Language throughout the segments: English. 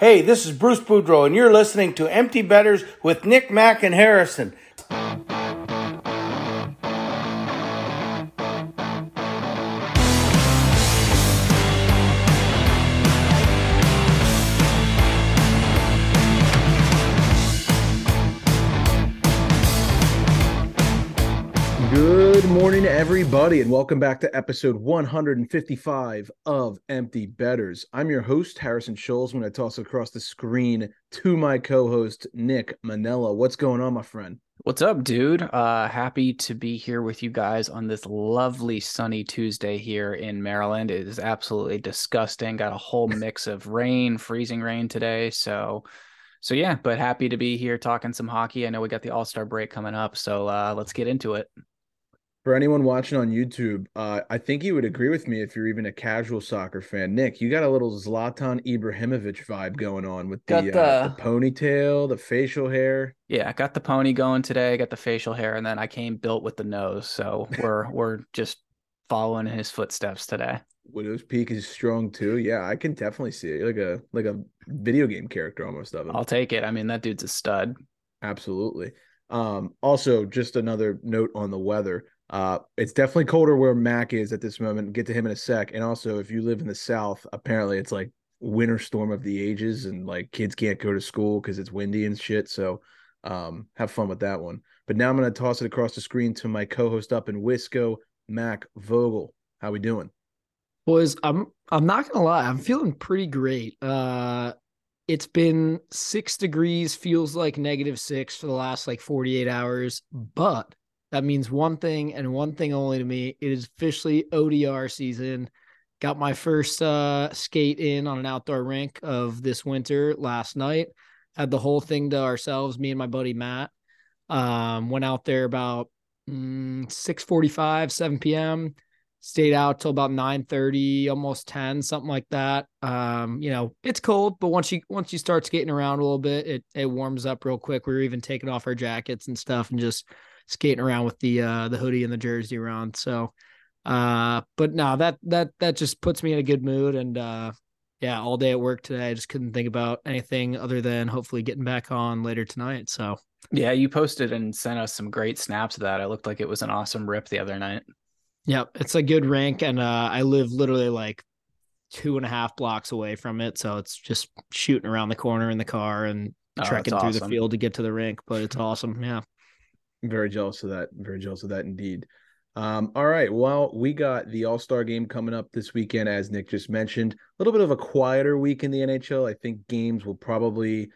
Hey, this is Bruce Boudreau, and you're listening to Empty Betters with Nick, Mack, and Harrison. Everybody, and welcome back to episode 155 of Empty Betters. I'm your host, Harrison Scholes. I'm going to toss across the screen to my co host, Nick Manella. What's going on, my friend? What's up, dude? Uh, happy to be here with you guys on this lovely sunny Tuesday here in Maryland. It is absolutely disgusting. Got a whole mix of rain, freezing rain today. So, so yeah, but happy to be here talking some hockey. I know we got the All Star break coming up, so uh, let's get into it. For anyone watching on YouTube, uh, I think you would agree with me if you're even a casual soccer fan. Nick, you got a little Zlatan Ibrahimovic vibe going on with the, the... Uh, the ponytail, the facial hair. Yeah, I got the pony going today. I Got the facial hair, and then I came built with the nose. So we're we're just following in his footsteps today. Widow's Peak is strong too. Yeah, I can definitely see it. Like a like a video game character almost of him. I'll take it. I mean, that dude's a stud. Absolutely. Um, also, just another note on the weather. Uh, it's definitely colder where Mac is at this moment. Get to him in a sec. And also, if you live in the South, apparently it's like winter storm of the ages, and like kids can't go to school because it's windy and shit. So, um, have fun with that one. But now I'm gonna toss it across the screen to my co-host up in Wisco, Mac Vogel. How we doing? Boys, I'm I'm not gonna lie, I'm feeling pretty great. Uh, it's been six degrees, feels like negative six for the last like 48 hours, but that means one thing and one thing only to me. It is officially ODR season. Got my first uh, skate in on an outdoor rink of this winter last night. Had the whole thing to ourselves, me and my buddy Matt. Um, went out there about mm, 6 45, 7 p.m. Stayed out till about 9:30, almost 10, something like that. Um, you know, it's cold, but once you once you start skating around a little bit, it it warms up real quick. We were even taking off our jackets and stuff and just skating around with the uh the hoodie and the jersey around. So uh but no, that that that just puts me in a good mood and uh yeah, all day at work today. I just couldn't think about anything other than hopefully getting back on later tonight. So yeah, you posted and sent us some great snaps of that. It looked like it was an awesome rip the other night. Yep, it's a good rink, and uh, I live literally like two and a half blocks away from it, so it's just shooting around the corner in the car and oh, trekking through awesome. the field to get to the rink. But it's awesome, yeah. Very jealous of that. Very jealous of that indeed. Um, all right. Well, we got the All Star game coming up this weekend, as Nick just mentioned. A little bit of a quieter week in the NHL. I think games will probably.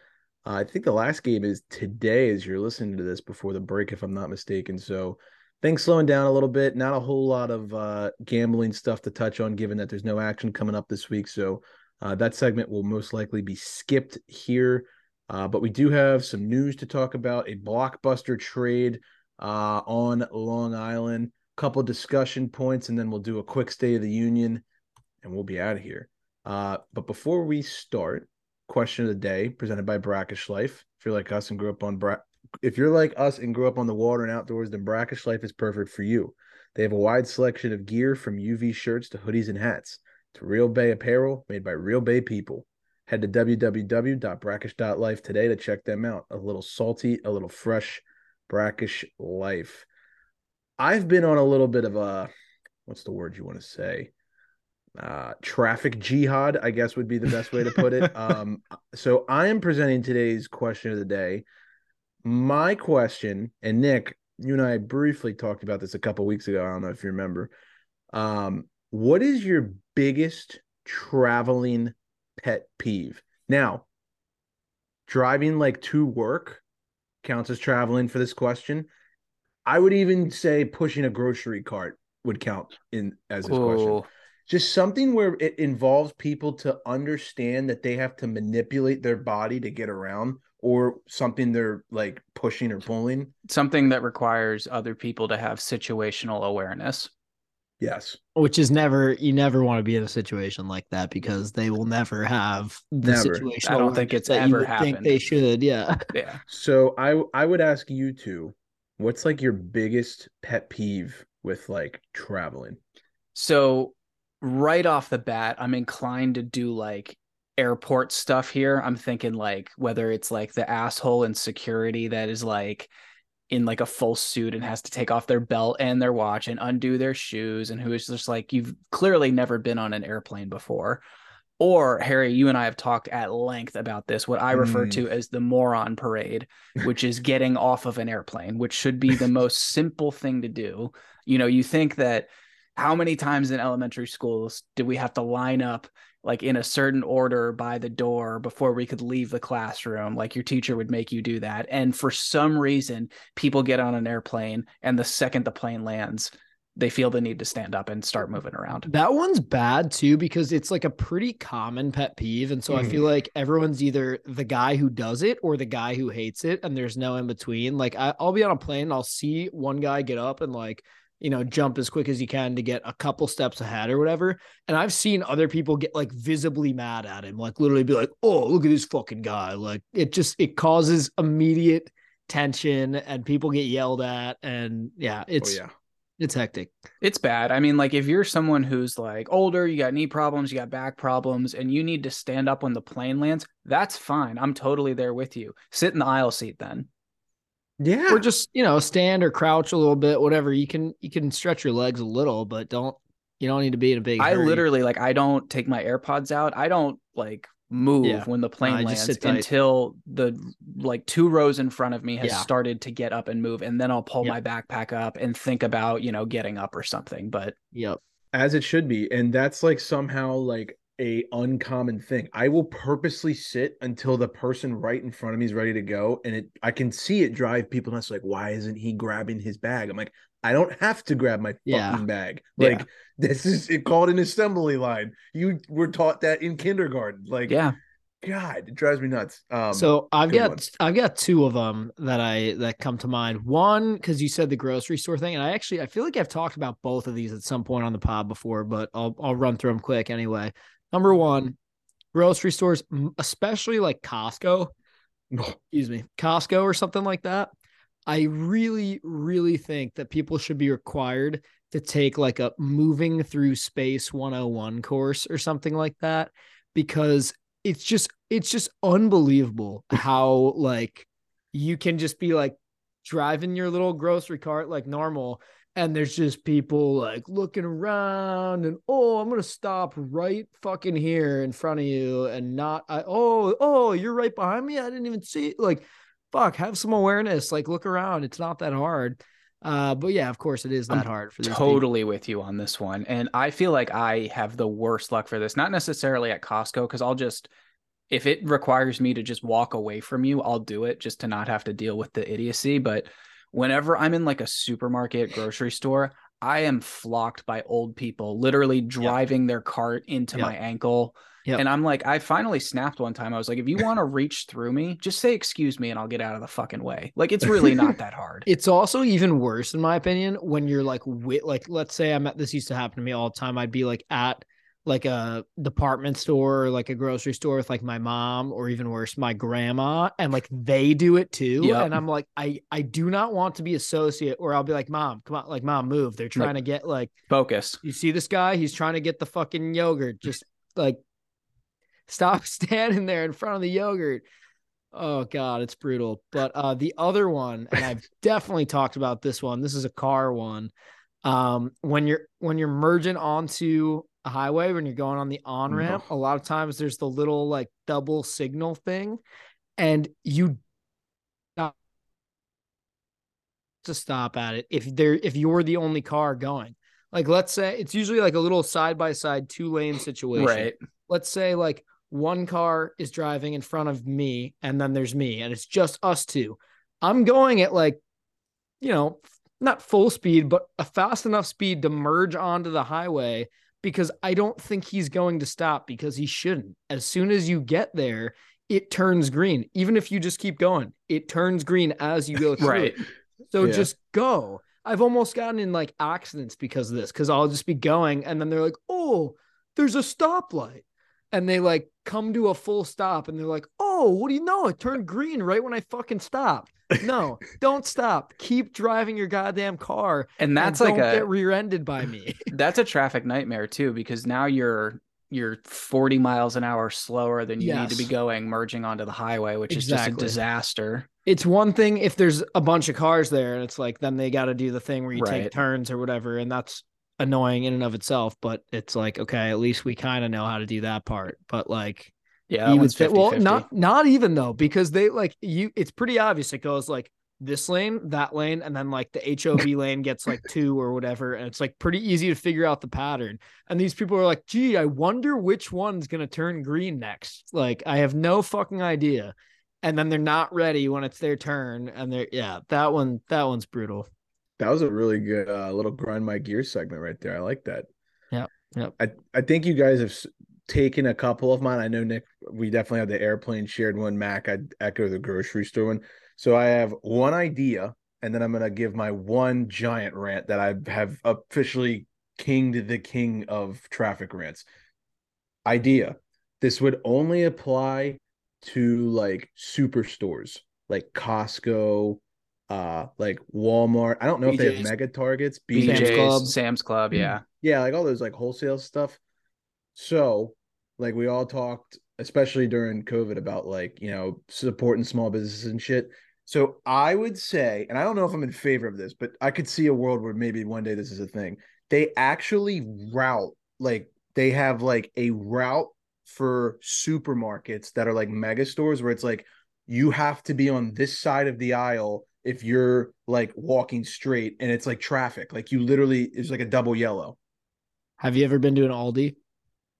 Uh, I think the last game is today, as you're listening to this before the break, if I'm not mistaken. So things slowing down a little bit. Not a whole lot of uh, gambling stuff to touch on, given that there's no action coming up this week. So uh, that segment will most likely be skipped here. Uh, but we do have some news to talk about a blockbuster trade uh, on Long Island, a couple discussion points, and then we'll do a quick State of the Union and we'll be out of here. Uh, but before we start, question of the day presented by Brackish Life. If you're like us and grew up on Bra- if you're like us and grew up on the water and outdoors, then Brackish Life is perfect for you. They have a wide selection of gear from UV shirts to hoodies and hats. to Real Bay apparel made by Real Bay people. Head to www.brackish.life today to check them out. A little salty, a little fresh, brackish life. I've been on a little bit of a what's the word you want to say? Uh, traffic jihad, I guess would be the best way to put it. um, so I am presenting today's question of the day. My question, and Nick, you and I briefly talked about this a couple weeks ago. I don't know if you remember. Um, what is your biggest traveling pet peeve. Now, driving like to work counts as traveling for this question. I would even say pushing a grocery cart would count in as this question. Just something where it involves people to understand that they have to manipulate their body to get around or something they're like pushing or pulling. Something that requires other people to have situational awareness. Yes. Which is never you never want to be in a situation like that because they will never have the never. situation. I don't think it's ever happened. Think they should, yeah. Yeah. So I I would ask you two, what's like your biggest pet peeve with like traveling? So right off the bat, I'm inclined to do like airport stuff here. I'm thinking like whether it's like the asshole in security that is like in like a full suit and has to take off their belt and their watch and undo their shoes and who is just like you've clearly never been on an airplane before. Or Harry, you and I have talked at length about this, what I refer Mm. to as the moron parade, which is getting off of an airplane, which should be the most simple thing to do. You know, you think that how many times in elementary schools did we have to line up like in a certain order by the door before we could leave the classroom like your teacher would make you do that and for some reason people get on an airplane and the second the plane lands they feel the need to stand up and start moving around That one's bad too because it's like a pretty common pet peeve. And so I Mhm. feel like everyone's either the guy who does it or the guy who hates it. And there's no in between. Like I, I'll be on a plane and I'll see one guy get up and like, you know, jump as quick as you can to get a couple steps ahead or whatever. And I've seen other people get like visibly mad at him, like literally be like, oh, look at this fucking guy. Like it just, it causes immediate tension and people get yelled at. And yeah, Oh it's, yeah. it's hectic. it's bad i mean like if you're someone who's like older you got knee problems you got back problems and you need to stand up when the plane lands that's fine i'm totally there with you sit in the aisle seat then Yeah. or just you know stand or crouch a little bit whatever you can you can stretch your legs a little but don't you don't need to be in a big I hurry. literally like I don't take my AirPods out. I don't like move Yeah. when the plane I lands until the like two rows in front of me has Yeah. started to get up and move and then I'll pull Yep. my backpack up and think about, you know, getting up or something. But yep as it should be and that's like somehow like a uncommon thing. I will purposely sit until the person right in front of me is ready to go and it i can see it drive people nuts like why isn't he grabbing his bag? I'm like i don't have to grab my Yeah. fucking bag. Yeah. like this is it called an assembly line. You were taught that in kindergarten. Like yeah, god it drives me nuts. Um so i've got one. i've got two of them that i that come to mind. One because you said the grocery store thing and i actually i feel like i've talked about both of these at some point on the pod before but i'll i'll run through them quick anyway number one grocery stores especially like costco excuse me, Costco or something like that. I really, really think that people should be required to take like a moving through space 101 course or something like that because it's just it's just unbelievable how like you can just be like driving your little grocery cart like normal and there's just people like looking around and oh i'm gonna stop right fucking here in front of you and not I, oh oh you're right behind me i didn't even see it. like fuck have some awareness like look around it's not that hard uh but yeah of course it is that I'm hard for these people. totally with you on this one. And I feel like I have the worst luck for this. Not necessarily at Costco, because I'll just if it requires me to just walk away from you, I'll do it just to not have to deal with the idiocy. But whenever I'm in like a supermarket, grocery store, I am flocked by old people literally driving their cart into Yep. my ankle. Yep. And I'm like, I finally snapped one time. I was like, if you want to reach through me, just say excuse me and I'll get out of the fucking way. Like it's really not that hard. It's also even worse, in my opinion, when you're like with like let's say I'm at this used to happen to me all the time. I'd be like at like a department store or like a grocery store with like my mom or even worse, my grandma, and like they do it too. Yep. And I'm like, I I do not want to be associate, or I'll be like, Mom, come on, like mom, move. They're trying to get like Focus. you see this guy, he's trying to get the fucking yogurt. Just like stop standing there in front of the yogurt. Oh god, it's brutal. But uh the other one, and I've definitely talked about this one. This is a car one. Um when you're when you're merging onto a highway, when you're going on the on mm-hmm. ramp, a lot of times there's the little like double signal thing, and you to stop at it if there if you're the only car going. Like let's say it's usually like a little side by side two lane situation. Right. Let's say like one car is driving in front of me and then there's me and it's just us two. I'm going at like you know, not full speed but a fast enough speed to merge onto the highway because I don't think he's going to stop because he shouldn't. As soon as you get there, it turns green. Even if you just keep going, it turns green as you go through. Right. it. So Yeah. just go. I've almost gotten in like accidents because of this, because I'll just be going and then they're like, oh, there's a stoplight. And they like come to a full stop and they're like, oh, what do you know? It turned green right when I fucking stopped. No, don't stop. Keep driving your goddamn car. And that's and like don't a get rear-ended by me. that's a traffic nightmare too because now you're you're 40 miles an hour slower than you need to be going merging onto the highway, which is just a disaster. It's one thing if there's a bunch of cars there and it's like then they got to do the thing where you Right. take turns or whatever and that's annoying in and of itself but it's like okay at least we kind of know how to do that part but like Yeah, that you would one's well 50-50. not not even though because they like you it's pretty obvious it goes like this lane that lane and then like the HOV lane gets like two or whatever and it's like pretty easy to figure out the pattern and these people are like gee I wonder which one's going to turn green next like I have no fucking idea and then they're not ready when it's their turn and they're yeah that one that one's brutal That was a really good uh, little grind my gear segment right there. I like that. Yeah. yep. I I think you guys have s- taken a couple of mine. I know Nick. We definitely have the airplane shared one. Mac, I echo the grocery store one. So I have one idea, and then I'm gonna give my one giant rant that I have officially kinged the king of traffic rants. Idea: This would only apply to like superstores, like Costco, uh, like Walmart. I don't know if they have mega targets. BJ's, Sam's Club. Sam's Club, yeah. Yeah, like all those like wholesale stuff. So, like we all talked, especially during COVID, about like, you know, supporting small businesses and shit. So I would say, and I don't know if I'm in favor of this, but I could see a world where maybe one day this is a thing. They actually route, like they have like a route for supermarkets that are like mega stores where it's like you have to be on this side of the aisle if you're like walking straight and it's like traffic. Like you literally it's like a double yellow. have you ever been to an Aldi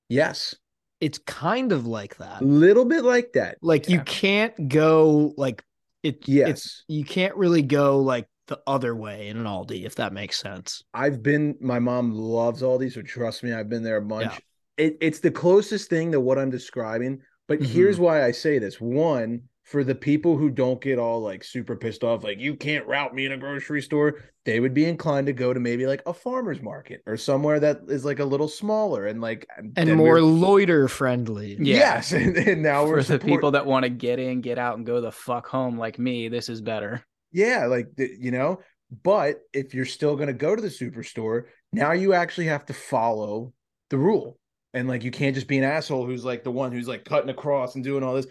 Yes. It's kind of like that A little bit like that. like you can't go like it it's Yes. you can't really go like the other way in an Aldi if that makes sense. I've been my mom loves Aldi, so trust me, I've been there a bunch. Yeah. It, it's the closest thing to what I'm describing. But Mhm. here's why I say this. One, for the people who don't get all like super pissed off, like you can't route me in a grocery store, they would be inclined to go to maybe like a farmer's market or somewhere that is like a little smaller and like And more we're- loiter friendly. Yeah. Yes, and, and now For we're the people that want to get in, get out, and go the fuck home like me, this is better. Yeah, like you know, but if you're still going to go to the superstore, now you actually have to follow the rule. And like you can't just be an asshole who's like the one who's like cutting across and doing all this.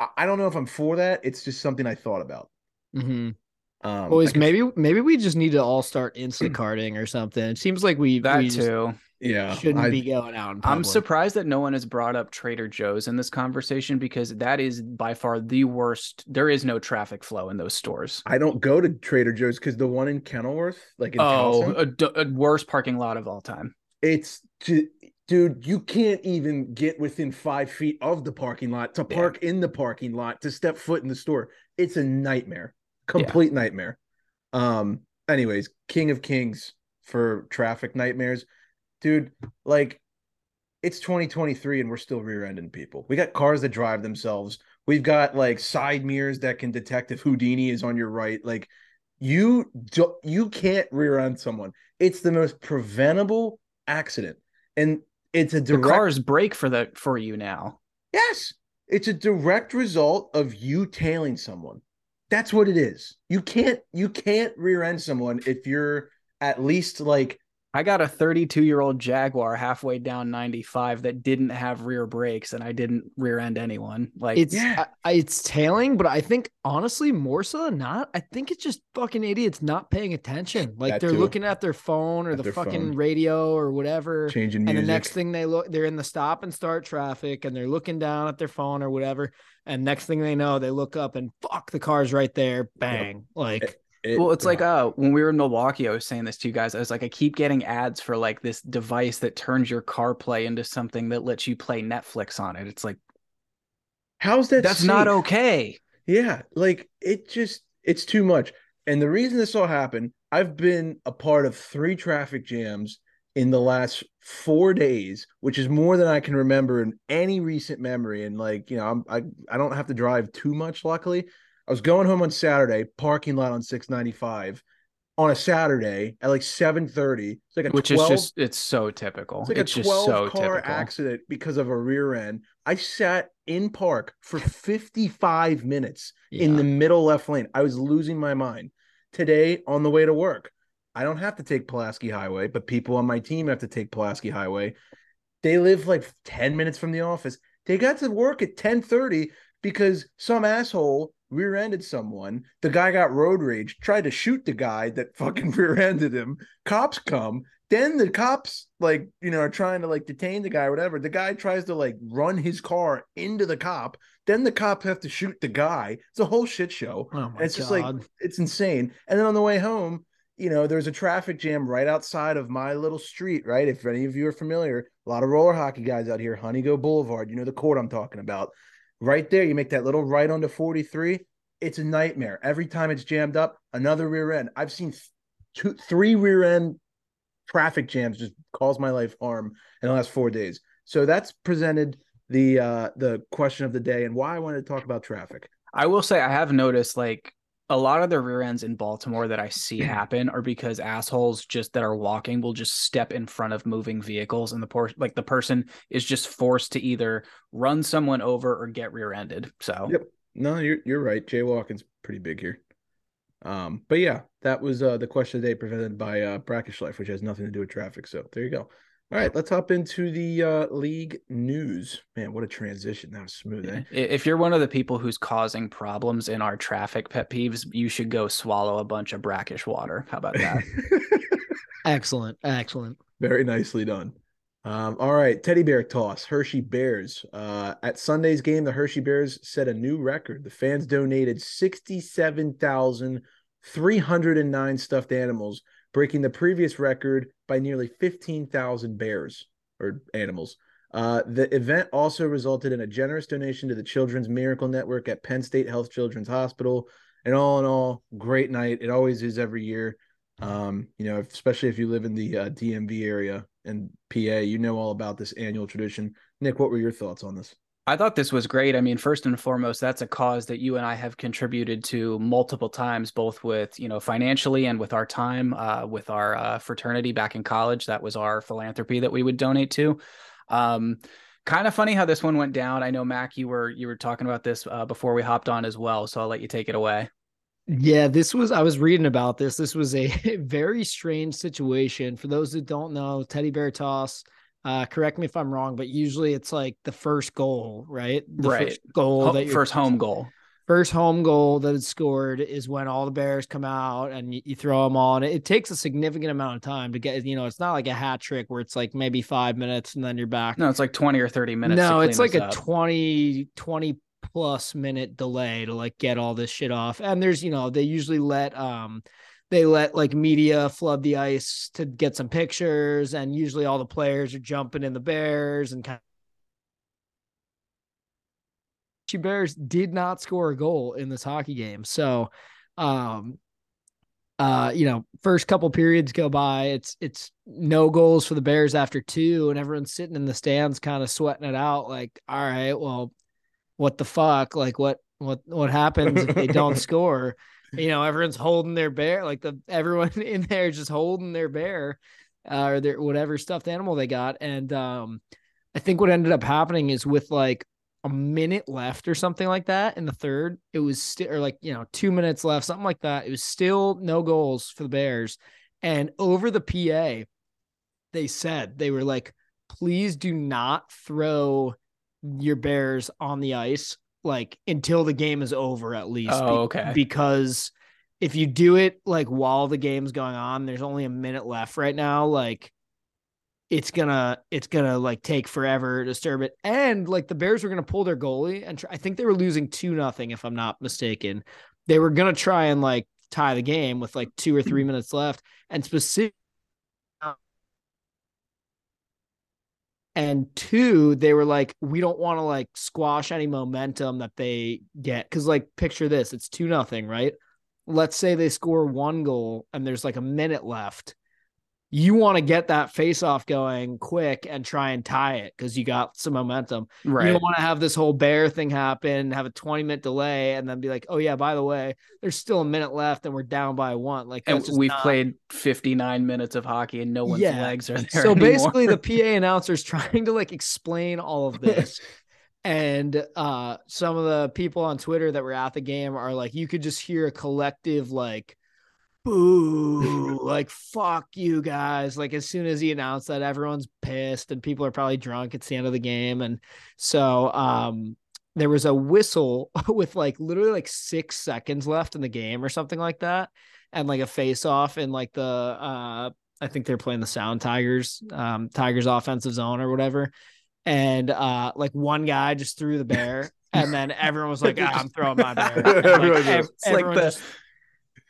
I, I don't know if I'm for that. It's just something I thought about. Mm-hmm. Um Boys, I could- maybe maybe we just need to all start Instacarting or something. It seems like we, That we just too. yeah, shouldn't I- be going out in I'm surprised that no one has brought up Trader Joe's in this conversation because that is by far the worst. There is no traffic flow in those stores. I don't go to Trader Joe's because the one in Kenilworth, like in Oh, Towson, a, d- a worst parking lot of all time. it's ju- dude, you can't even get within five feet of the parking lot to Yeah. park in the parking lot to step foot in the store. It's a nightmare, complete nightmare. Um, anyways, King of Kings for traffic nightmares, dude. Like, it's 2023 and we're still rear-ending people. We got cars that drive themselves. We've got like side mirrors that can detect if Houdini is on your right. Like, you do, you can't rear end someone. It's the most preventable accident, and it's a The cars break for the for you now. Yes, it's a direct result of you tailing someone. That's what it is. You can't you can't rear end someone if you're at least like I got a 32 year old Jaguar halfway down 95 that didn't have rear brakes, and I didn't rear end anyone. Like It's Yeah. I, I- it's tailing, but I think honestly, more so than not, I think it's just fucking idiots not paying attention. Like That they're too. looking at their phone or At the fucking phone. radio or whatever. changing music. And the next thing they look, they're in the stop and start traffic, and they're looking down at their phone or whatever. And next thing they know, they look up and fuck, the car's right there. Bang! Like It- well, it's like uh when we were in Milwaukee, I was saying this to you guys. I was like, I keep getting ads for like this device that turns your CarPlay into something that lets you play Netflix on it. It's like how's that? that's not okay. Yeah, like it just it's too much. And the reason this all happened, I've been a part of three traffic jams in the last four days, which is more than I can remember in any recent memory. And like, you know, I'm, I I don't have to drive too much. Luckily, I was going home on Saturday, parking lot on 695 on a Saturday at like 7:30. It's like a Which 12, is just it's so typical. it's like it's a just 12 so car typical. accident because of a rear end. I sat in park for 55 minutes in the middle left lane. I was losing my mind. Today on the way to work, I don't have to take Pulaski Highway, but people on my team have to take Pulaski Highway. They live like 10 minutes from the office. They got to work at 10:30 because some asshole rear-ended someone. The guy got road rage, tried to shoot the guy that fucking rear-ended him. Cops come. Then the cops like, you know, are trying to like detain the guy or whatever. The guy tries to like run his car into the cop. Then the cops have to shoot the guy. It's a whole shit show. Oh my it's god. just like it's insane. And then on the way home, you know, there's a traffic jam right outside of my little street, right? If any of you are familiar, a lot of roller hockey guys out here, Honeygo Boulevard, you know the court I'm talking about. Right there, you make that little right onto 43. It's a nightmare. Every time it's jammed up, another rear end. I've seen two, three rear end traffic jams just cause my life harm in the last four days. So that's presented the uh the question of the day and why I wanted to talk about traffic. I will say I have noticed like a lot of the rear ends in Baltimore that I see happen are because assholes just that are walking will just step in front of moving vehicles and the por- like the person is just forced to either run someone over or get rear-ended. So Yep. No, you're you're right. Jaywalking's pretty big here. Um, but yeah, that was uh the question of the day presented by uh Brackish Life, which has nothing to do with traffic. So there you go. All right, let's hop into the uh league news. Man, what a transition. That was smooth, eh? If you're one of the people who's causing problems in our traffic pet peeves, you should go swallow a bunch of brackish water. How about that? excellent. Excellent. Very nicely done. Um, all right, teddy bear toss, Hershey Bears. Uh, at Sunday's game, the Hershey Bears set a new record. The fans donated 67,309 stuffed animals, breaking the previous record by nearly 15,000 bears or animals. Uh, the event also resulted in a generous donation to the Children's Miracle Network at Penn State Health Children's Hospital. And all in all, great night. It always is every year. Um, you know, especially if you live in the uh, DMV area and PA, you know all about this annual tradition. Nick, what were your thoughts on this? I thought this was great. I mean, first and foremost, that's a cause that you and I have contributed to multiple times, both with you know financially and with our time, uh, with our uh, fraternity back in college. That was our philanthropy that we would donate to. Um, kind of funny how this one went down. I know Mac, you were you were talking about this uh, before we hopped on as well, so I'll let you take it away. Yeah, this was I was reading about this. This was a very strange situation. For those that don't know, teddy bear toss. Uh, correct me if I'm wrong, but usually it's like the first goal, right? The Right. First goal Ho- that first home goal. first home goal that is scored is when all the bears come out and you, you throw them all and it, it takes a significant amount of time to get you know it's not like a hat trick where it's like maybe five minutes and then you're back No, it's like twenty or thirty minutes. to no it's like a up. 20 20 plus minute delay to like get all this shit off and there's you know they usually let um they let like media flood the ice to get some pictures and usually all the players are jumping in the bears and kind of Bears did not score a goal in this hockey game. So, um, uh, you know, first couple periods go by, it's it's no goals for the Bears after two, and everyone's sitting in the stands, kind of sweating it out. Like, all right, well, what the fuck? Like, what what what happens if they don't score? You know, everyone's holding their bear, like the everyone in there just holding their bear, uh, or their whatever stuffed animal they got, and um, I think what ended up happening is with like a minute left or something like that in the third. It was still, or like, you know, two minutes left, something like that. It was still no goals for the Bears. And over the PA, they said, they were like, please do not throw your Bears on the ice like until the game is over, at least. Oh, okay. Because if you do it like while the game's going on, there's only a minute left right now. Like, it's gonna it's gonna like take forever to disturb it and like the bears were gonna pull their goalie and try, i think they were losing two nothing if i'm not mistaken they were gonna try and like tie the game with like two or three hmm. minutes left and specific and two they were like we don't want to like squash any momentum that they get. Because like picture this it's two nothing right? Let's say they score one goal and there's like a minute left you want to get that face off going quick and try and tie it because you got some momentum. Right. You don't want to have this whole bear thing happen, have a 20 minute delay, and then be like, oh, yeah, by the way, there's still a minute left and we're down by one. Like, and that's just we've not- played 59 minutes of hockey and no one's Yeah. legs are there. So anymore. basically, the PA announcer's trying to like explain all of this. and uh some of the people on Twitter that were at the game are like, you could just hear a collective like boo, like fuck you guys. Like as soon as he announced that, everyone's pissed and people are probably drunk. It's the end of the game. And so um there was a whistle with like literally like six seconds left in the game or something like that. And like a face off in like the uh I think they're playing the Sound Tigers, um, Tigers offensive zone or whatever. And uh like one guy just threw the bear and then everyone was like, ah, I'm throwing my bear. And, like, ev- It's like the just-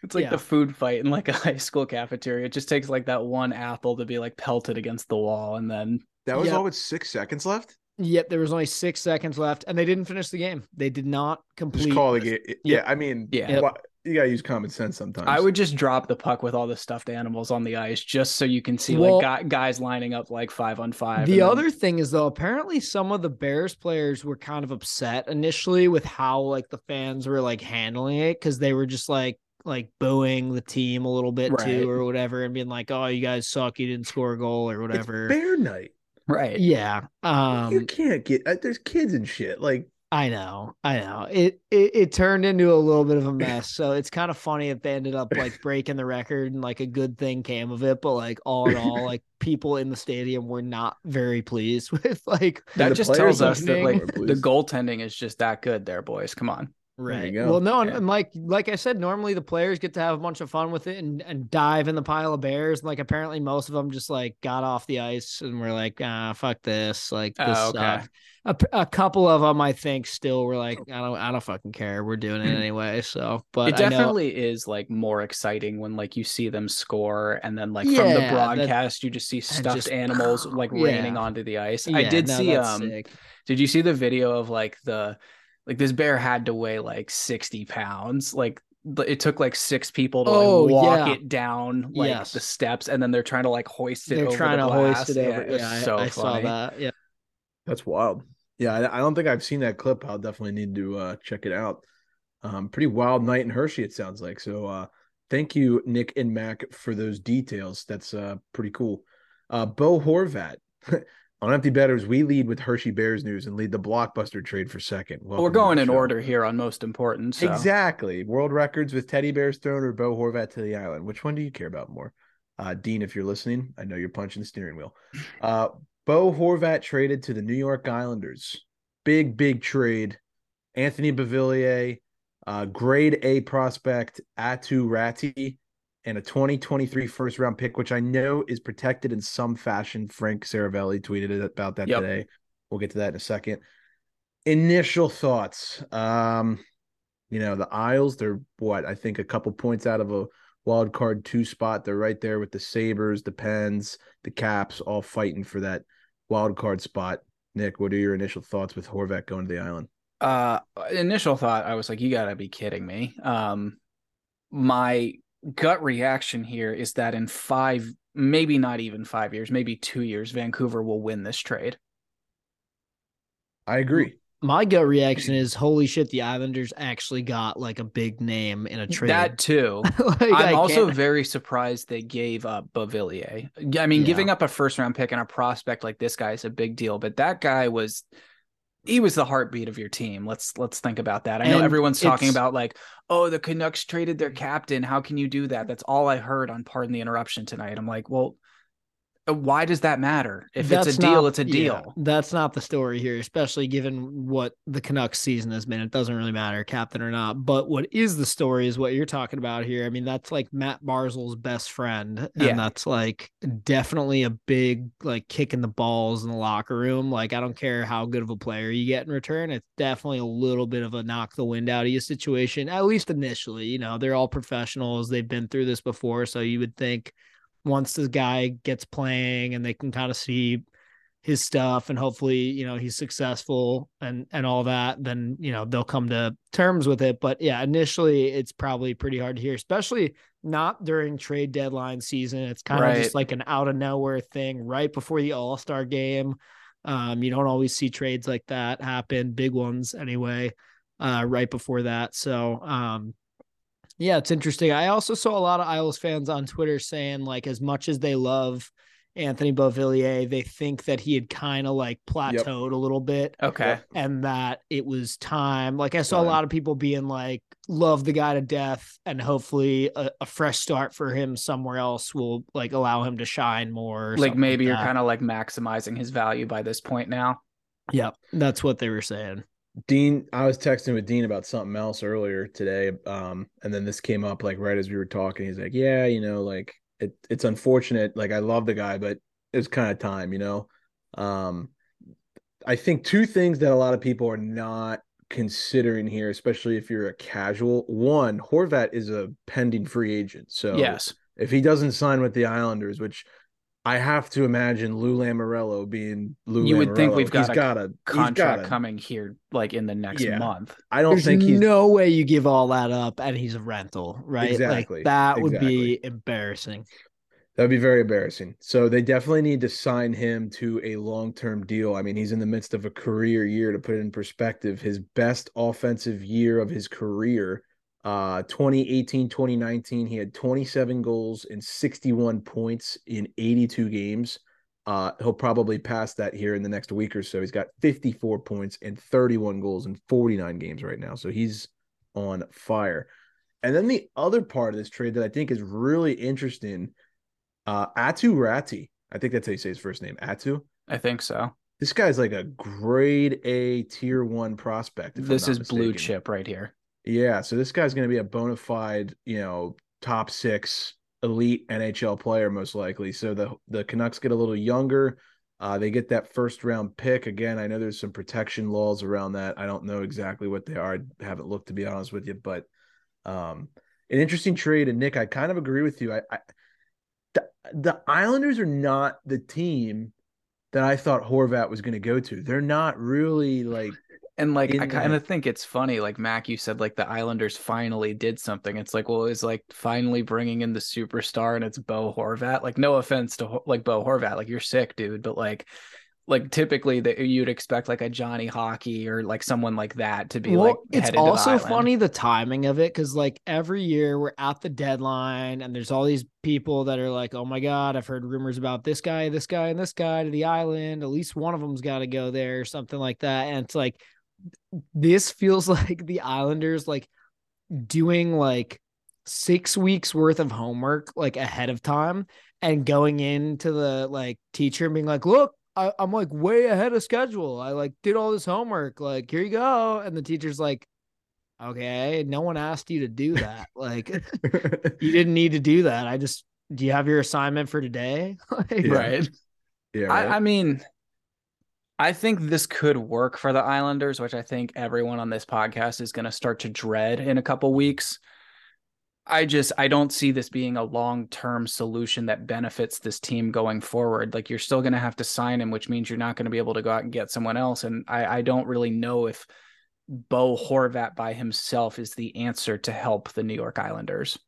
it's like Yeah. the food fight in like a high school cafeteria. It just takes like that one apple to be like pelted against the wall, and then That was Yep. all with six seconds left. Yep, there was only six seconds left, and they didn't finish the game. They did not complete. Just call the game. Yeah, I mean, Yeah. why- you gotta use common sense sometimes. I would just drop the puck with all the stuffed animals on the ice just so you can see Well- like guys lining up like five on five. The and then- other thing is though, apparently some of the Bears players were kind of upset initially with how like the fans were like handling it because they were just like like booing the team a little bit Right. too or whatever and being like, "Oh, you guys suck, you didn't score a goal or It's whatever." bear night. right. Yeah. Um you can't get. Uh, there's kids and shit. Like I know, I know. It, it it turned into a little bit of a mess. So it's kind of funny that they ended up like breaking the record and like a good thing came of it. But like all in all, like people in the stadium were not very pleased with like That just tells us that like Please. the goaltending is just that good there, boys. Come on. Right. Well, no, and, Yeah. and like like I said, normally the players get to have a bunch of fun with it and, and dive in the pile of bears. Like apparently most of them just like got off the ice and were like, ah, fuck this. Like this Oh, okay. sucks. A, a couple of them, I think, still were like, I don't, I don't fucking care. We're doing it anyway. So, but it I know- definitely is like more exciting when like you see them score and then like from the Yeah, that- broadcast you just see stuffed just- animals like raining onto the ice. I did no, see um sick. did you see the video of like the like this bear had to weigh like 60 pounds like it took like six people to like Oh, walk yeah. it down like Yes. the steps and then they're trying to like hoist it They're over trying the to glass. hoist it over. it was Yeah, I- so I, saw that. Yeah. that's wild. Yeah, I, I don't think I've seen that clip. I'll definitely need to uh, check it out. Um, pretty wild night in Hershey. It sounds like. So, uh, thank you, Nick and Mac, for those details. That's uh, pretty cool. Uh, Bo Horvat. On Empty Betters, we lead with Hershey Bears news and lead the blockbuster trade for second. Well, We're going in show. order here on most important. So. Exactly. World records with teddy bears thrown or Bo Horvat to the island. Which one do you care about more? Uh, Dean, if you're listening, I know you're punching the steering wheel. Uh, Bo Horvat traded to the New York Islanders. Big, big trade. Anthony Beauvillier, uh, grade A prospect, Aatu Räty, and a 2023 first round pick, which I know is protected in some fashion. Frank Seravalli tweeted about that Yep. today. We'll get to that in a second. Initial thoughts. Um, you know, the Isles, they're what I think a couple points out of a wild card two spot. They're right there with the Sabres, the Pens, the Caps, all fighting for that wild card spot. Nick, what are your initial thoughts with Horvat going to the island? uh initial thought i was like you gotta be kidding me um my gut reaction here is that in five maybe not even five years maybe two years vancouver will win this trade I agree. My gut reaction is, holy shit, the Islanders actually got like a big name in a trade. that too Like, I i'm also can't- very surprised they gave up Beauvillier i mean Yeah. giving up a first round pick and a prospect like this guy is a big deal but that guy was he was the heartbeat of your team. Let's let's think about that. I know And everyone's talking about like, oh, the Canucks traded their captain. How can you do that? That's all I heard on Pardon the Interruption tonight. I'm like, well, Uh, why does that matter? If it's That's a deal, not- it's a yeah, deal. that's not the story here, especially given what the Canucks season has been. It doesn't really matter, captain or not. But what is the story is what you're talking about here. I mean, that's like Matt Barzal's best friend. And Yeah. that's like definitely a big like kick in the balls in the locker room. Like, I don't care how good of a player you get in return. It's definitely a little bit of a knock the wind out of you situation, at least initially. You know, they're all professionals. They've been through this before. So you would think once the guy gets playing and they can kind of see his stuff and hopefully you know he's successful and and all that then you know they'll come to terms with it. But yeah initially it's probably pretty hard to hear especially not during trade deadline season. It's kind of just like an out of nowhere thing right before the all-star game. Um you don't always see trades like that happen big ones anyway uh right before that. So um yeah, it's interesting. I also saw a lot of Isles fans on Twitter saying like as much as they love Anthony Beauvillier, they think that he had kind of like plateaued a little bit Okay. and that it was time. Like I saw a lot of people being like, love the guy to death, and hopefully a, a fresh start for him somewhere else will like allow him to shine more. Like maybe you're kind of like maximizing his value by this point now. Yep, that's what they were saying. Dean, I was texting with Dean about something else earlier today. Um, and then this came up like right as we were talking. He's like, Yeah, you know, like it, it's unfortunate. Like I love the guy, but it's kind of time, you know. Um, I think two things that a lot of people are not considering here, especially if you're a casual. One, Horvat is a pending free agent. So yes. if he doesn't sign with the Islanders, which I have to imagine Lou Lamoriello being Lou You would think we've got he's a got a Contract got a, coming here like in the next Yeah. month. I don't There's think he's no way you give all that up and he's a rental, right? Exactly, Like that would be embarrassing. That'd be very embarrassing. So they definitely need to sign him to a long-term deal. I mean, he's in the midst of a career year to put it in perspective. His best offensive year of his career, uh 2018, 2019, he had 27 goals and 61 points in 82 games. Uh he'll probably pass that here in the next week or so. He's got 54 points and 31 goals in 49 games right now. So he's on fire. And then the other part of this trade that I think is really interesting uh, Aatu Räty. I think that's how you say his first name. Aatu. I think so. This guy's like a grade A tier one prospect. This is blue chip right here. Yeah. So this guy's going to be a bona fide, you know, top six elite NHL player, most likely. So the, the Canucks get a little younger. Uh, they get that first round pick. Again, I know there's some protection laws around that. I don't know exactly what they are. I haven't looked to be honest with you, but um, an interesting trade. And Nick, I kind of agree with you. I, I the, the Islanders are not the team that I thought Horvat was going to go to. They're not really like And like in I kind of think it's funny, like Mac, you said like the Islanders finally did something. It's like, well, it's like finally bringing in the superstar, and it's Bo Horvat. Like, no offense to like Bo Horvat, like you're sick, dude, but like, like typically that you'd expect like a Johnny Hockey or like someone like that to be like. it's to the also funny the timing of it because like every year we're at the deadline and there's all these people that are like, oh my god, I've heard rumors about this guy, this guy, and this guy to the island. At least one of them's got to go there or something like that. And it's like this feels like the Islanders like doing like six weeks worth of homework like ahead of time and going into the like teacher and being like, look. I, I'm like way ahead of schedule. I like did all this homework. Like, here you go. And the teacher's like, okay, no one asked you to do that. Like, you didn't need to do that. I just, do you have your assignment for today? Like, Yeah. right? yeah. Right? I, I mean, I think this could work for the Islanders, which I think everyone on this podcast is going to start to dread in a couple weeks. I just I don't see this being a long-term solution that benefits this team going forward. Like you're still going to have to sign him, which means you're not going to be able to go out and get someone else. And I, I don't really know if Bo Horvat by himself is the answer to help the New York Islanders.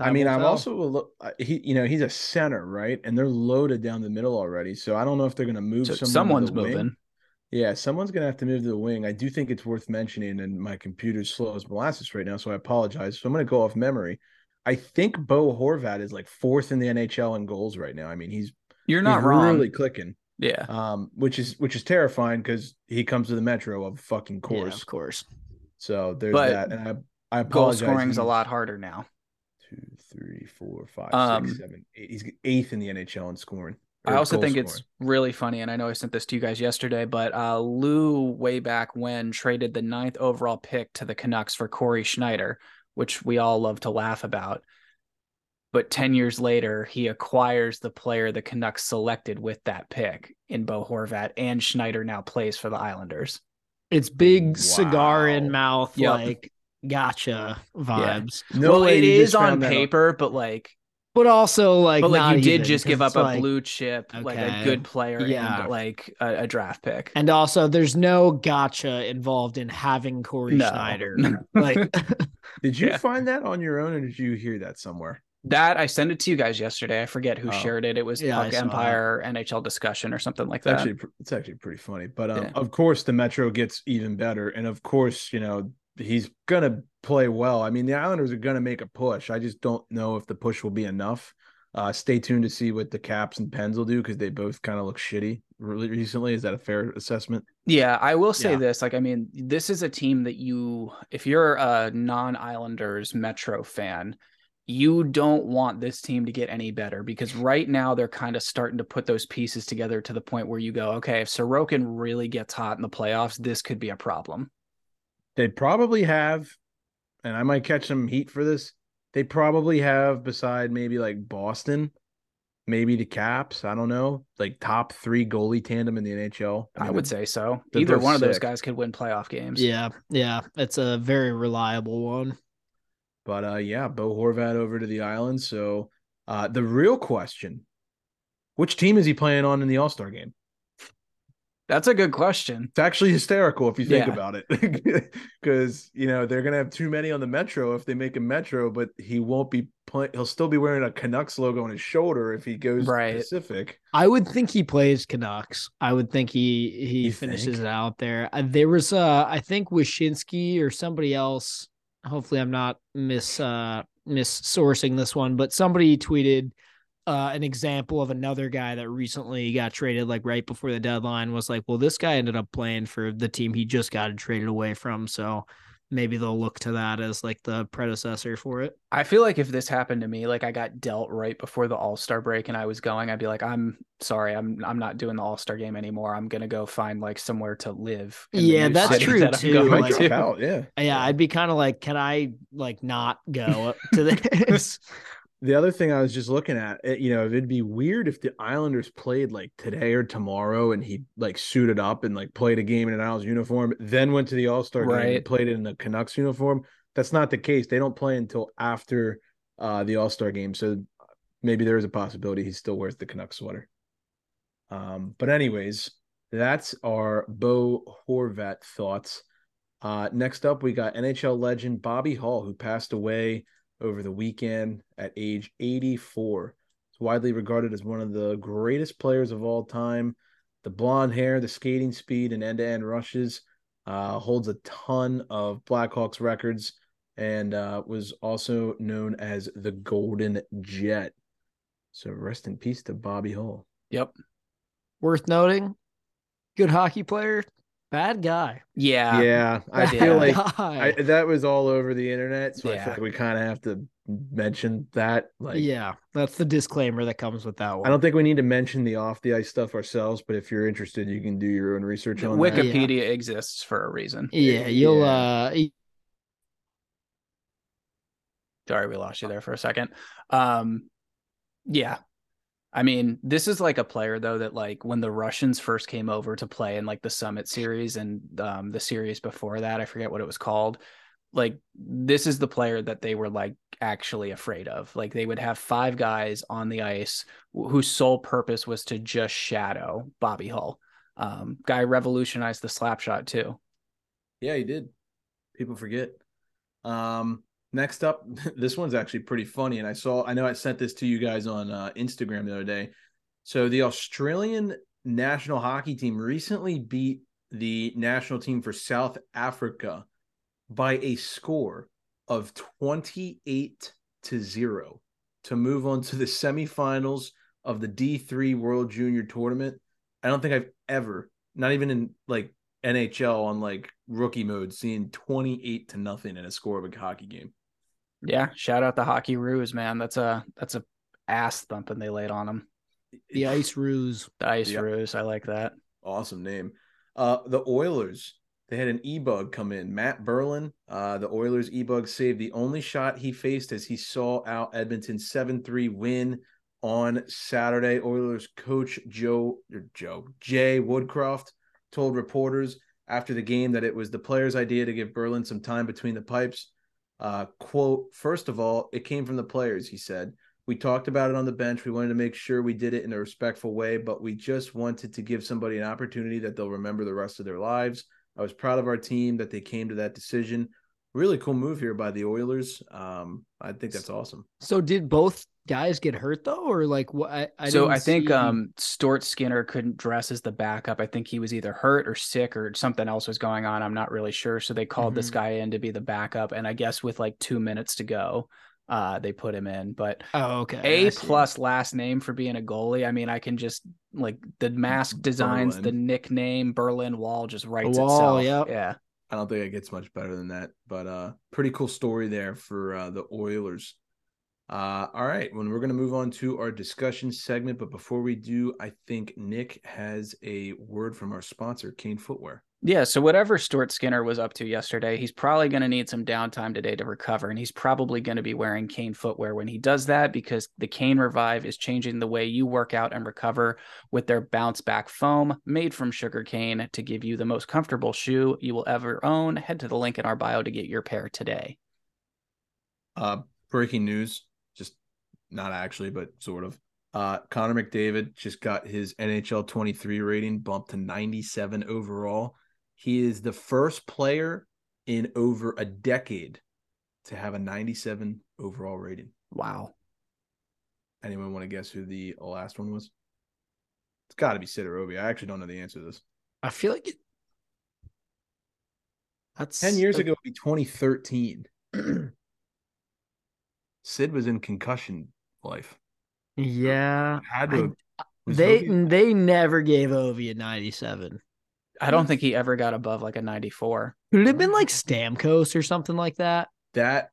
I mean, I'm tell. also he, you know, he's a center, right? And they're loaded down the middle already. So I don't know if they're going to move. So someone to someone's the wing. moving. Yeah, someone's gonna have to move to the wing. I do think it's worth mentioning, and my computer's slow as molasses right now, so I apologize. So I'm gonna go off memory. I think Bo Horvat is like fourth in the NHL in goals right now. I mean, he's You're not he's wrong. really clicking. Yeah. Um, which is which is terrifying because he comes to the Metro of fucking Yeah, course. of course. So there's But that, and I I apologize. Goal scoring's a lot harder now. Two, three, four, five, Um, six, seven, eight. He's eighth in the NHL in scoring. I also goal think it's really funny, and I know I sent this to you guys yesterday, but uh, Lou, way back when, traded the ninth overall pick to the Canucks for Cory Schneider, which we all love to laugh about. But 10 years later, he acquires the player the Canucks selected with that pick in Bo Horvat, and Schneider now plays for the Islanders. It's big cigar in mouth, Yep. like gotcha vibes. no well, it you on paper, but like, But also like, but like you did even, just give up it's a like- blue chip, like a good player, Yeah. and like a, a draft pick. And also, there's no gotcha involved in having Cory No. Schneider. Like, Did you Yeah. find that on your own, or did you hear that somewhere? That I sent it to you guys yesterday. I forget who Oh. shared it. It was Yeah, Puck saw that. Empire NHL discussion or something like It's that. actually it's actually pretty funny. But um, Yeah. of course the Metro gets even better, and of course you know he's gonna play well. I mean the Islanders are gonna make a push. I just don't know if the push will be enough. Uh, stay tuned to see what the Caps and Pens will do because they both kind of look shitty really recently. Is that a fair assessment? Yeah, I will say Yeah. this. Like, I mean, this is a team that you, if you're a non Islanders Metro fan, you don't want this team to get any better because right now they're kind of starting to put those pieces together to the point where you go, okay, if Sorokin really gets hot in the playoffs, this could be a problem. They probably have, and I might catch some heat for this. They probably have, beside maybe like Boston, maybe the Caps. I don't know, like top three goalie tandem in the NHL. I, mean, would say so. Either both one of those guys could win playoff games. Yeah, yeah, it's a very reliable one. But uh, yeah, Bo Horvat over to the island. So uh, the real question: Which team is he playing on in the All Star game? That's a good question. It's actually hysterical if you think Yeah. about it, because you know they're gonna have too many on the Metro if they make a Metro, but he won't be playing. He'll still be wearing a Canucks logo on his shoulder if he goes Right. Pacific. I would think he plays Canucks. I would think he he You finishes think? it out there. Uh, there was uh I think Wyshynski or somebody else. Hopefully I'm not miss uh missourcing this one, but somebody tweeted uh an example of another guy that recently got traded like right before the deadline was like, well, this guy ended up playing for the team he just got traded away from. So maybe they'll look to that as like the predecessor for it. I feel like if this happened to me, like I got dealt right before the All Star break and I was going, I'd be like, I'm sorry, I'm I'm not doing the All Star game anymore. I'm gonna go find like somewhere to live. Yeah, that's true, that too, like- to. out, yeah. Yeah, I'd be kind of like, can I like not go to this? The other thing I was just looking at, it, you know, it'd be weird if the Islanders played like today or tomorrow, and he like suited up and like played a game in an Isles uniform, then went to the All Star game and Right. played in a Canucks uniform. That's not the case. They don't play until after uh, the All Star game, so maybe there is a possibility he still wears the Canucks sweater. Um, but anyways, that's our Bo Horvat thoughts. Uh, next up, we got NHL legend Bobby Hull, who passed away over the weekend at age 84. He's widely regarded as one of the greatest players of all time. The blonde hair, the skating speed, and end-to-end rushes uh, holds a ton of Blackhawks records, and uh, was also known as the Golden Jet. So rest in peace to Bobby Hull. Yep. Worth noting, good hockey player, bad guy. Yeah. yeah, I Bad feel like. I, that was all over the internet, so I Yeah. feel like we kind of have to mention that. Like, yeah, that's the disclaimer that comes with that one. I don't think we need to mention the off the ice stuff ourselves, but if you're interested, you can do your own research on that. Wikipedia exists for a reason. Yeah, you'll Yeah. uh Sorry, we lost you there for a second. Um, yeah. I mean, this is like a player though that like when the Russians first came over to play in like the Summit series and um the series before that, I forget what it was called. Like this is the player that they were like actually afraid of. Like they would have five guys on the ice whose sole purpose was to just shadow Bobby Hull. Um, guy revolutionized the slap shot too. Yeah, he did. People forget. Um, next up, this one's actually pretty funny, and I saw. I know I sent this to you guys on uh, Instagram the other day. So the Australian national hockey team recently beat the national team for South Africa by a score of twenty-eight to zero to move on to the semifinals of the D3 World Junior Tournament. I don't think I've ever, not even in like NHL on like rookie mode, seeing 28 to nothing in a score of a hockey game. Yeah, shout out the hockey ruse, man. That's a that's a ass thumping they laid on him. the ice ruse. The ice Yep. ruse, I like that. Awesome name. Uh, the Oilers, they had an e-bug come in. Matt Berlin, uh, the Oilers e-bug saved the only shot he faced as he saw out Edmonton's 7-3 win on Saturday. Oilers coach Joe Joe Jay Woodcroft told reporters after the game that it was the players' idea to give Berlin some time between the pipes. Uh, quote, first of all, it came from the players, he said. We talked about it on the bench. We wanted to make sure we did it in a respectful way, but we just wanted to give somebody an opportunity that they'll remember the rest of their lives. I was proud of our team that they came to that decision. Really cool move here by the Oilers. Um, I think that's awesome. So did both guys get hurt though, or like what? I, I so I think see- um Stuart Skinner couldn't dress as the backup. I think he was either hurt or sick or something else was going on. I'm not really sure. So they called this Mhm. guy in to be the backup. And I guess with like two minutes to go, uh, they put him in. But Oh, okay. A I see. plus last name for being a goalie. I mean, I can just like the mask designs, the nickname Berlin Wall just writes Wall, itself. yep. Yeah. I don't think it gets much better than that, but uh pretty cool story there for uh the Oilers. Uh all right, when we're gonna move on to our discussion segment, but before we do, I think Nick has a word from our sponsor, Kane Footwear. Yeah, so whatever Stuart Skinner was up to yesterday, he's probably going to need some downtime today to recover, and he's probably going to be wearing Kane footwear when he does that because the Kane Revive is changing the way you work out and recover with their bounce back foam made from sugar cane to give you the most comfortable shoe you will ever own. Head to the link in our bio to get your pair today. Uh breaking news, not actually, but sort of. Uh Connor McDavid just got his NHL 23 rating bumped to 97 overall. He is the first player in over a decade to have a 97 overall rating. Wow. Anyone want to guess who the last one was? It's got to be Sid or Ovi. I actually don't know the answer to this. I feel like it. That's 10 years ago, it'd be 2013. Sid was in concussion life. Yeah, Had to. I- they Ovi- they never gave Ovi a ninety-seven. I don't think he ever got above like a 94. Could it have been like Stamkos or something like that? that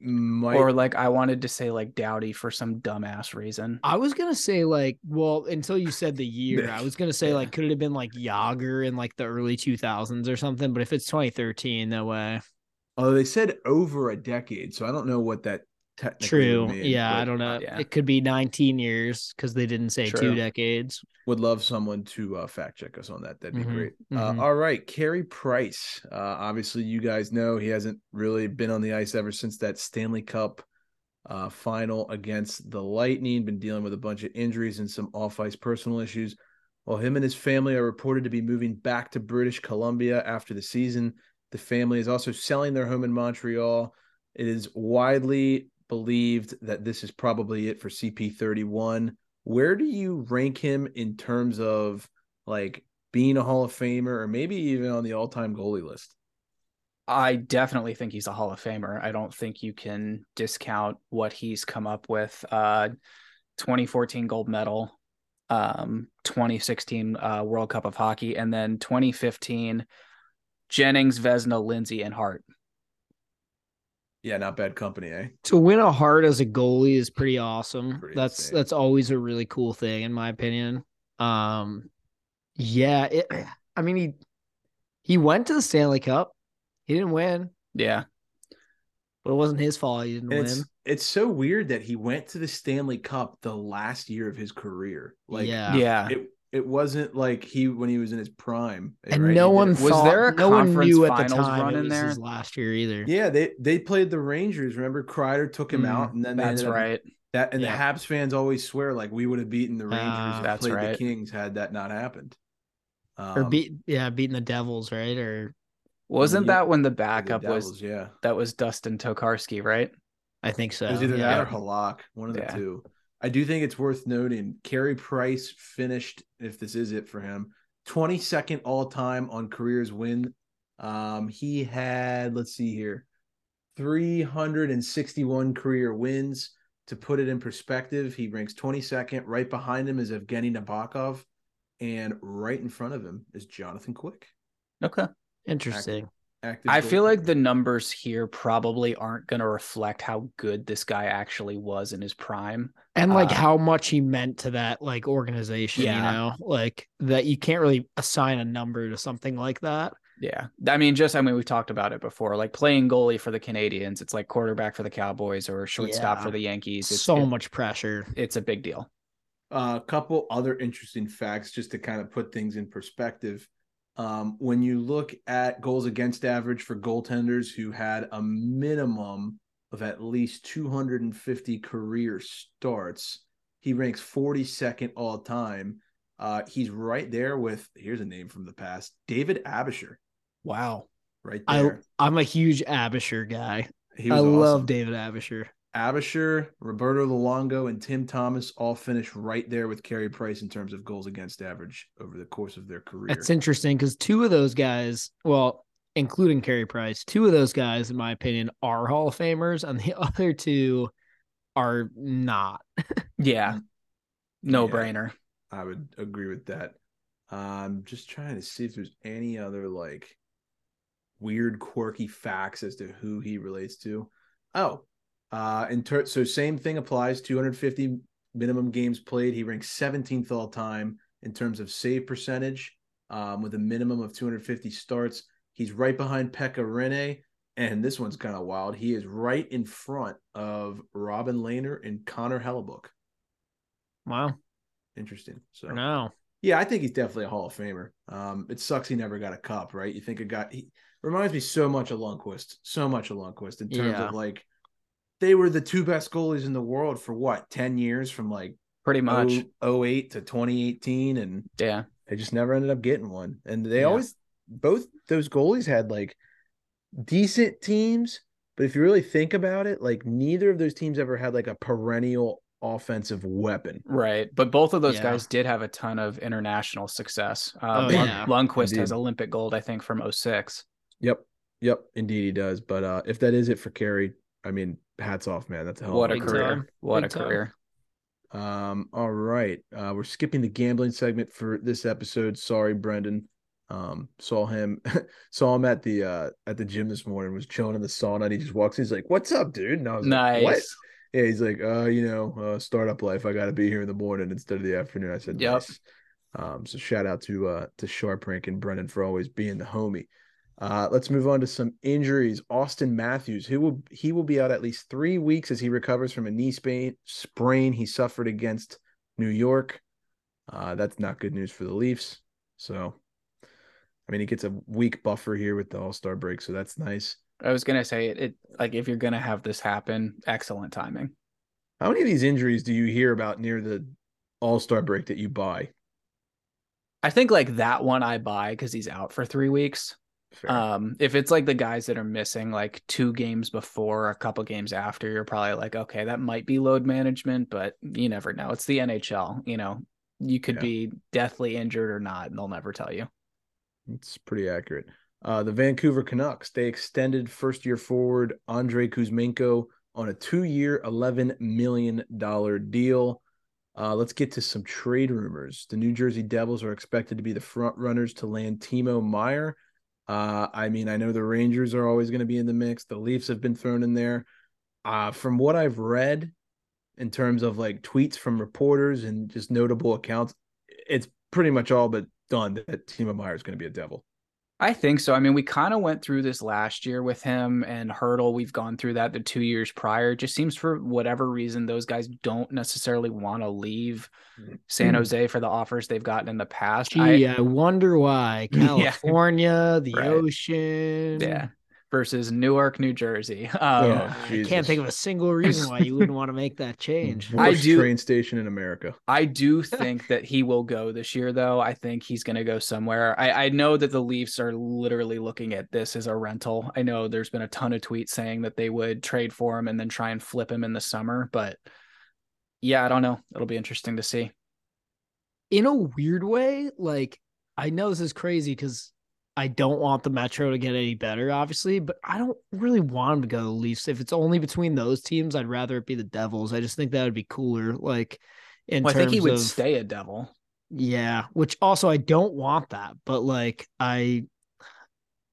might. Or like I wanted to say like Doughty for some dumbass reason. I was gonna say like, well, until you said the year, I was gonna say Yeah. like, could it have been like Jagr in like the early two thousands or something? But if it's twenty thirteen, no way. oh, they said over a decade, so I don't know what that technically. True. yeah, I don't know. yeah. It could be nineteen years because they didn't say True. two decades. Would love someone to uh, fact check us on that. That'd be Mhm, great. mhm. Uh, all right, Carey Price. Uh, obviously, you guys know he hasn't really been on the ice ever since that Stanley Cup uh, final against the Lightning. Been dealing with a bunch of injuries and some off ice personal issues. While him and his family are reported to be moving back to British Columbia after the season, the family is also selling their home in Montreal. It is widely believed that this is probably it for CP31. Where do you rank him in terms of like being a Hall of Famer or maybe even on the all time goalie list? I definitely think he's a Hall of Famer. I don't think you can discount what he's come up with. Uh, 2014 gold medal, um, 2016 uh, World Cup of Hockey, and then 2015 Jennings, Vezina, Lindsay, and Hart. Yeah, not bad company, eh? To win a Hart as a goalie is pretty awesome. Pretty that's insane. that's always a really cool thing, in my opinion. Um, yeah, it. I mean, he he went to the Stanley Cup. He didn't win, Yeah, but it wasn't his fault. He didn't And win. it's it's so weird that he went to the Stanley Cup the last year of his career. Like yeah, yeah. it it wasn't like he when he was in his prime. and right? no one didn't- Was there a no one conference knew at the finals time run it in was there? his last year either. Yeah, they they played the Rangers. Remember, Kreider took him Mm, out, and then That's right. That and Yeah. the Habs fans always swear like we would have beaten the Rangers and That's played right. the Kings had that not happened. or Um, beat yeah, beating the Devils, right? Or Wasn't Yeah, that when the or the backup was yeah. that was Dustin Tokarski, right? I think so. It was either yeah. that or Halak, one of the Yeah. two. I do think it's worth noting. Carey Price finished, if this is it for him, 22nd all time on careers win. Um, he had, let's see here, 361 career wins. To put it in perspective, he ranks 22nd. Right behind him is Evgeny Nabokov, and right in front of him is Jonathan Quick. Okay. Interesting. Active I feel like the numbers here probably aren't going to reflect how good this guy actually was in his prime. and like Uh, how much he meant to that like organization, Yeah. you know, like that you can't really assign a number to something like that. Yeah. I mean, just, I mean, we've talked about it before. Like playing goalie for the Canadiens, it's like quarterback for the Cowboys or shortstop Yeah. for the Yankees. It's so it- much pressure. It's a big deal. a couple other interesting facts just to kind of put things in perspective. Um, when you look at goals against average for goaltenders who had a minimum of at least 250 career starts, he ranks 42nd all time. Uh, he's right there with here's a name from the past, David Aebischer, Wow. right I there. I'm a huge Aebischer guy. I was love. David Aebischer. Aebischer, Roberto Luongo, and Tim Thomas all finished right there with Carey Price in terms of goals against average over the course of their career. That's interesting because two of those guys, well, including Carey Price. Two of those guys, in my opinion, are Hall of Famers, and the other two are not. Yeah. No Yeah. brainer. I would agree with that. I'm just trying to see if there's any other like weird, quirky facts as to who he relates to. Oh, uh, in ter- so same thing applies. 250 minimum games played. He ranks 17th all time in terms of save percentage, um, with a minimum of 250 starts. He's right behind Pekka Rinne, and this one's kind of wild. He is right in front of Robin Lehner and Connor Hellebuyck. Wow. Interesting. So now. yeah, I think he's definitely a Hall of Famer. Um, it sucks he never got a cup, right? You think a guy he reminds me so much of Lundqvist, so much of Lundqvist in terms Yeah. of like they were the two best goalies in the world for what ten years from like Pretty much. oh- 08 to 2018, and Yeah. they just never ended up getting one. And they Yeah. always both those goalies had like decent teams, but if you really think about it, like neither of those teams ever had like a perennial offensive weapon. Right. But both of those Yeah. guys did have a ton of international success. Oh, Uh, Lund- yeah. Lundqvist has Olympic gold, I think, from 06. Yep. Yep. Indeed, he does. But uh, if that is it for Carey, I mean, hats off, man. That's a hell What a of career. time. What Big a time. career. Um, all right. Uh, we're skipping the gambling segment for this episode. Sorry, Brendan. Um, saw him saw him at the uh at the gym this morning, was chilling in the sauna, and he just walks in, he's like, What's up, dude? And I was Nice. like, What? Yeah, he's like, uh, you know, uh, startup life. I gotta be here in the morning instead of the afternoon. I said, Yep. nice. Um, so shout out to uh to Sharp Rank and Brendan for always being the homie. Uh, let's move on to some injuries. Auston Matthews, who will he will be out at least three weeks as he recovers from a knee sprain sprain he suffered against New York. Uh, that's not good news for the Leafs. So, I mean, he gets a week buffer here with the All Star break, so that's nice. I was gonna say it, it like if you're gonna have this happen, excellent timing. How many of these injuries do you hear about near the All Star break that you buy? I think like that one I buy because he's out for three weeks. Fair. Um, if it's like the guys that are missing like two games before, a couple games after, you're probably like, okay, that might be load management, but you never know. It's the NHL, you know. You could Yeah. be deathly injured or not, and they'll never tell you. It's pretty accurate. Uh, the Vancouver Canucks they extended first year forward Andrei Kuzmenko on a two year, eleven million dollar deal. Uh, let's get to some trade rumors. The New Jersey Devils are expected to be the front runners to land Timo Meier. Uh, I mean, I know the Rangers are always going to be in the mix. The Leafs have been thrown in there. Uh, from what I've read, in terms of like tweets from reporters and just notable accounts, it's pretty much all but done that Timo Meier is going to be a Devil. I think so. I mean, we kind of went through this last year with him and Hertl. We've gone through that the two years prior. It just seems for whatever reason, those guys don't necessarily want to leave Mhm. San Jose for the offers they've gotten in the past. Gee, I, I, wonder why. Yeah. California, the Right. ocean. yeah, versus Newark, New Jersey. Um, Yeah. I can't think of a single reason why you wouldn't want to make that change. I Worst do- train station in America. I do think that he will go this year, though. I think he's going to go somewhere. I, I know that the Leafs are literally looking at this as a rental. I know there's been a ton of tweets saying that they would trade for him and then try and flip him in the summer, but yeah, I don't know. It'll be interesting to see. in a weird way, like I know this is crazy because I don't want the Metro to get any better, obviously, but I don't really want him to go to the Leafs. If it's only between those teams, I'd rather it be the Devils. I just think that would be cooler. Like in Well, I think he would of stay a devil. yeah, which also I don't want that, but like I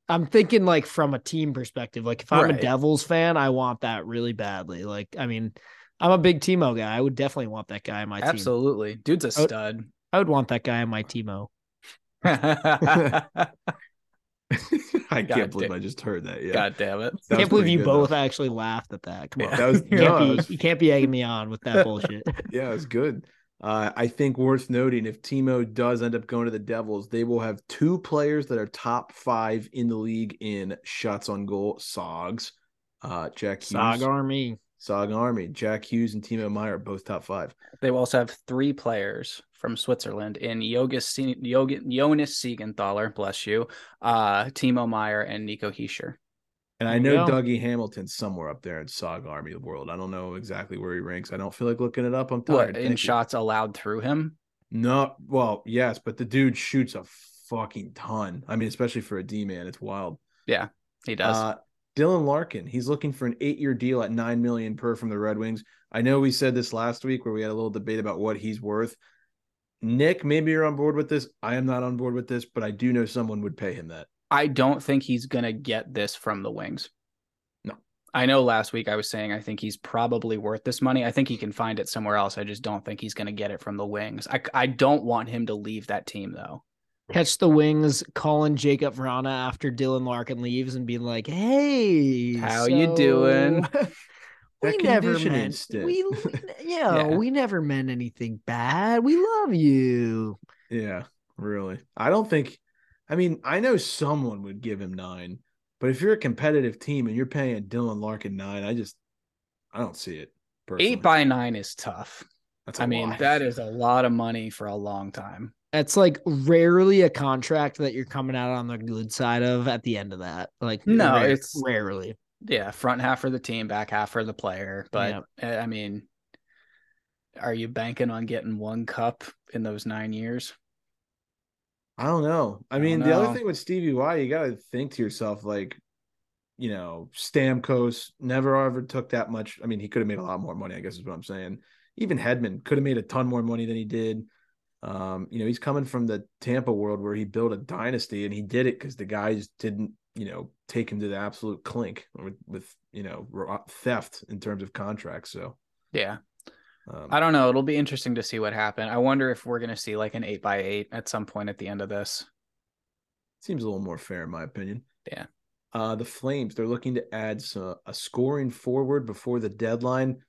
I'm thinking like from a team perspective. Like if I'm Right. a Devils fan, I want that really badly. Like I mean, I'm a big Timo guy. I would definitely want that guy on my team. Absolutely. Dude's a I would- stud. I would want that guy on my Timo. I God can't believe da- I just heard that. Yeah. God damn it. That was can't believe you both though. actually laughed at that. Come on. Yeah. That was you, can't no, be, was- you can't be egging me on with that bullshit. yeah, it's good. Uh, I think worth noting if Timo does end up going to the Devils, they will have two players that are top five in the league in shots on goal. Sogs, uh, Jack Hughes, Sog Army. Sog Army, Jack Hughes and Timo Meier, both top five. They also have three players from Switzerland in Jonas, Se- Jog- Jonas Siegenthaler, bless you, uh, Timo Meier, and Nico Hischier. And I know go. Dougie Hamilton's somewhere up there in Sog Army the world. I don't know exactly where he ranks. I don't feel like looking it up. I'm tired. What tired. in Thank you. shots allowed through him? No, well, yes, but the dude shoots a fucking ton. I mean, especially for a D man, it's wild. Yeah, he does. Uh, Dylan Larkin, he's looking for an eight-year deal at nine million per from the Red Wings. I know we said this last week where we had a little debate about what he's worth. Nick, maybe you're on board with this. I am not on board with this, but I do know someone would pay him that. I don't think he's going to get this from the Wings. No. I know last week I was saying I think he's probably worth this money. I think he can find it somewhere else. I just don't think he's going to get it from the Wings. I, I don't want him to leave that team though. Catch the wings calling Jakub Vrana after Dylan Larkin leaves and being like, "Hey, How you doing?" we That never meant stint. we, you know, Yeah. we never meant anything bad. We love you." Yeah, really. I don't think. I mean, I know someone would give him nine, but if you're a competitive team and you're paying Dylan Larkin nine, I just, I don't see it. Personally. Eight by nine is tough. That's a I mean, that is a lot of money for a long time. That's like rarely a contract that you're coming out on the good side of at the end of that. Like No, rare- it's- rarely. Yeah, front half for the team, back half for the player. But uh, I mean, are you banking on getting one cup in those nine years? I don't know. I I mean, don't the other thing with Stevie Y, you got to think to yourself, like, you know, Stamkos never ever took that much. I mean, he could have made a lot more money, I guess is what I'm saying. Even Hedman could have made a ton more money than he did. Um, you know, he's coming from the Tampa world where he built a dynasty and he did it because the guys didn't, you know, take him to the absolute clink with, with you know, theft in terms of contracts. So, Yeah. um, I don't know. It'll be interesting to see what happened. I wonder if we're going to see like an eight by eight at some point at the end of this. Seems a little more fair, in my opinion. Yeah. Uh, the Flames, they're looking to add some, a scoring forward before the deadline.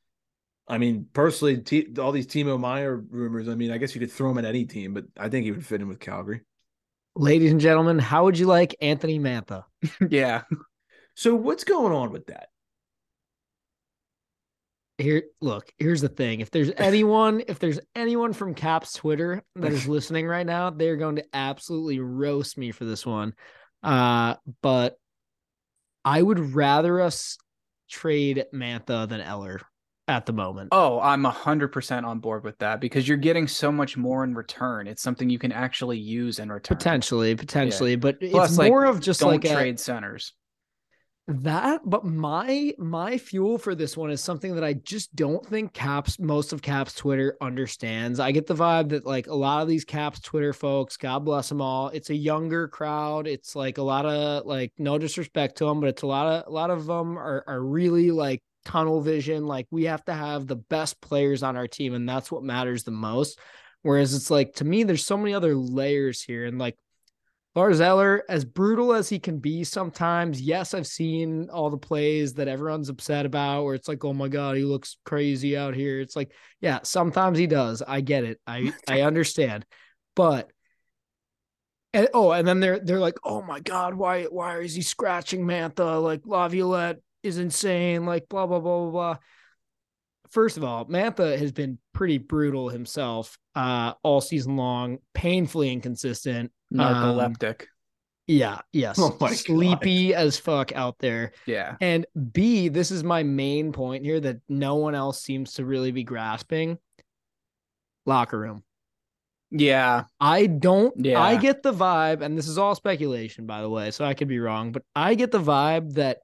I mean, personally, T, all these Timo Meier rumors, I mean, I guess you could throw him at any team, but I think he would fit in with Calgary. Ladies and gentlemen, how would you like Anthony Mantha? yeah. So, what's going on with that? Here, look, here's the thing. If there's anyone, if there's anyone from Caps Twitter that is listening right now, they're going to absolutely roast me for this one. Uh, but I would rather us trade Mantha than Eller at the moment. Oh, I'm 100% on board with that because you're getting so much more in return. It's something you can actually use in return. potentially, potentially, but Plus, it's like, more of just like a- trade centers. That, but my my fuel for this one is something that I just don't think Caps most of Caps Twitter understands. I get the vibe that like a lot of these Caps Twitter folks, God bless them all, it's a younger crowd. It's like a lot of like no disrespect to them, but it's a lot of a lot of them are are really like tunnel vision. Like we have to have the best players on our team, and that's what matters the most. Whereas it's like to me, there's so many other layers here, and like Lars Eller, as brutal as he can be sometimes, yes, I've seen all the plays that everyone's upset about where it's like, oh my God, he looks crazy out here. It's like, yeah, sometimes he does. I get it. I I understand. But and, oh, and then they're they're like, oh my God, why why is he scratching Mantha? Like Laviolette is insane, like blah blah blah blah blah. First of all, Mantha has been pretty brutal himself uh all season long, painfully inconsistent. Um, Narcoleptic. Yeah, yes. Oh my God. Sleepy as fuck out there. yeah. And B, this is my main point here that no one else seems to really be grasping. Locker room. Yeah. I don't Yeah. I get the vibe, and this is all speculation, by the way, so I could be wrong, but I get the vibe that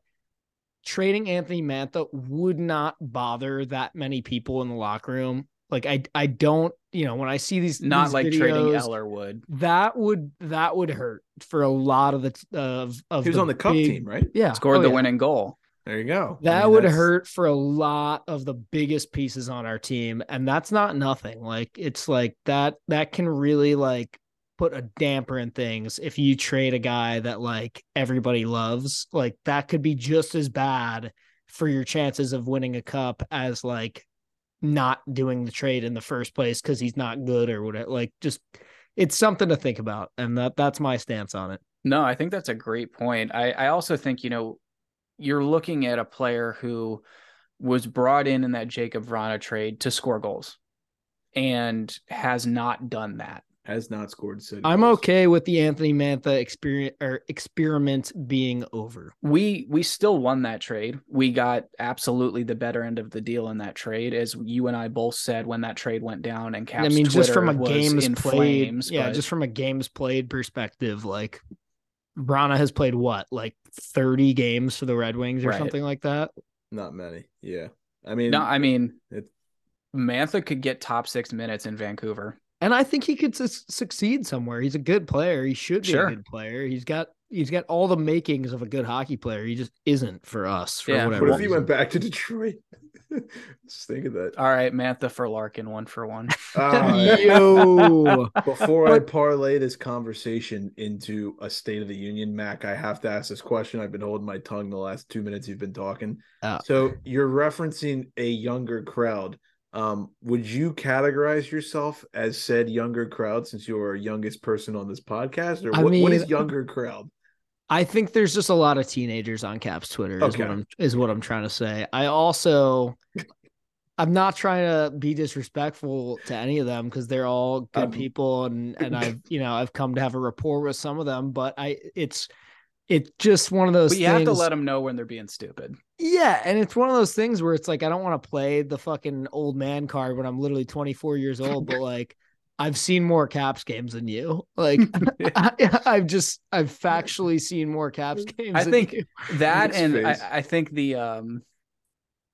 trading Anthony Mantha would not bother that many people in the locker room. Like I I don't, you know, when I see these Not these like trading videos, Eller would. that would that would hurt for a lot of the of of He was the on the cup big- team, right? Yeah, Scored oh, the yeah. winning goal. There you go. I That mean, would that's- hurt for a lot of the biggest pieces on our team, and that's not nothing. Like it's like that that can really like put a damper in things if you trade a guy that like everybody loves. Like that could be just as bad for your chances of winning a cup as like not doing the trade in the first place because he's not good or whatever. Like just it's something to think about, and that that's my stance on it. No, I think that's a great point. I, I also think, you know, you're looking at a player who was brought in in that Jakub Vrana trade to score goals and has not done that. Has not scored. Said I'm goals. okay with the Anthony Mantha experience or experiment being over. We we still won that trade. We got absolutely the better end of the deal in that trade, as you and I both said when that trade went down. And Caps I mean, just from a games played, flames, yeah, but- just from a games played perspective, like Vrana has played what, like 30 games for the Red Wings or Right. something like that. Not many. Yeah. I mean, No, I mean, it- Mantha could get top six minutes in Vancouver. And I think he could su- succeed somewhere. He's a good player. He should be Sure. a good player. He's got he's got all the makings of a good hockey player. He just isn't for us for Yeah. whatever. what if he went back to Detroit? Just think of that. All right, Mantha for Larkin, one for one. Ah, Yo, Before I parlay this conversation into a State of the Union, Mac, I have to ask this question. I've been holding my tongue the last two minutes you've been talking. Uh. so you're referencing a younger crowd. Um, would you categorize yourself as said younger crowd since you're youngest person on this podcast, or I what, what is younger crowd? I think there's just a lot of teenagers on Caps Twitter. Is Okay. what I'm is what I'm trying to say. I also. I'm not trying to be disrespectful to any of them because they're all good Um, people and and I've you know I've come to have a rapport with some of them, but I it's it's just one of those. But you have to let them know when they're being stupid. Yeah, and it's one of those things where it's like I don't want to play the fucking old man card when I'm literally 24 years old, but like I've seen more Caps games than you. Like I, I've just I've factually seen more Caps games. I than think you. that and. I, I think the um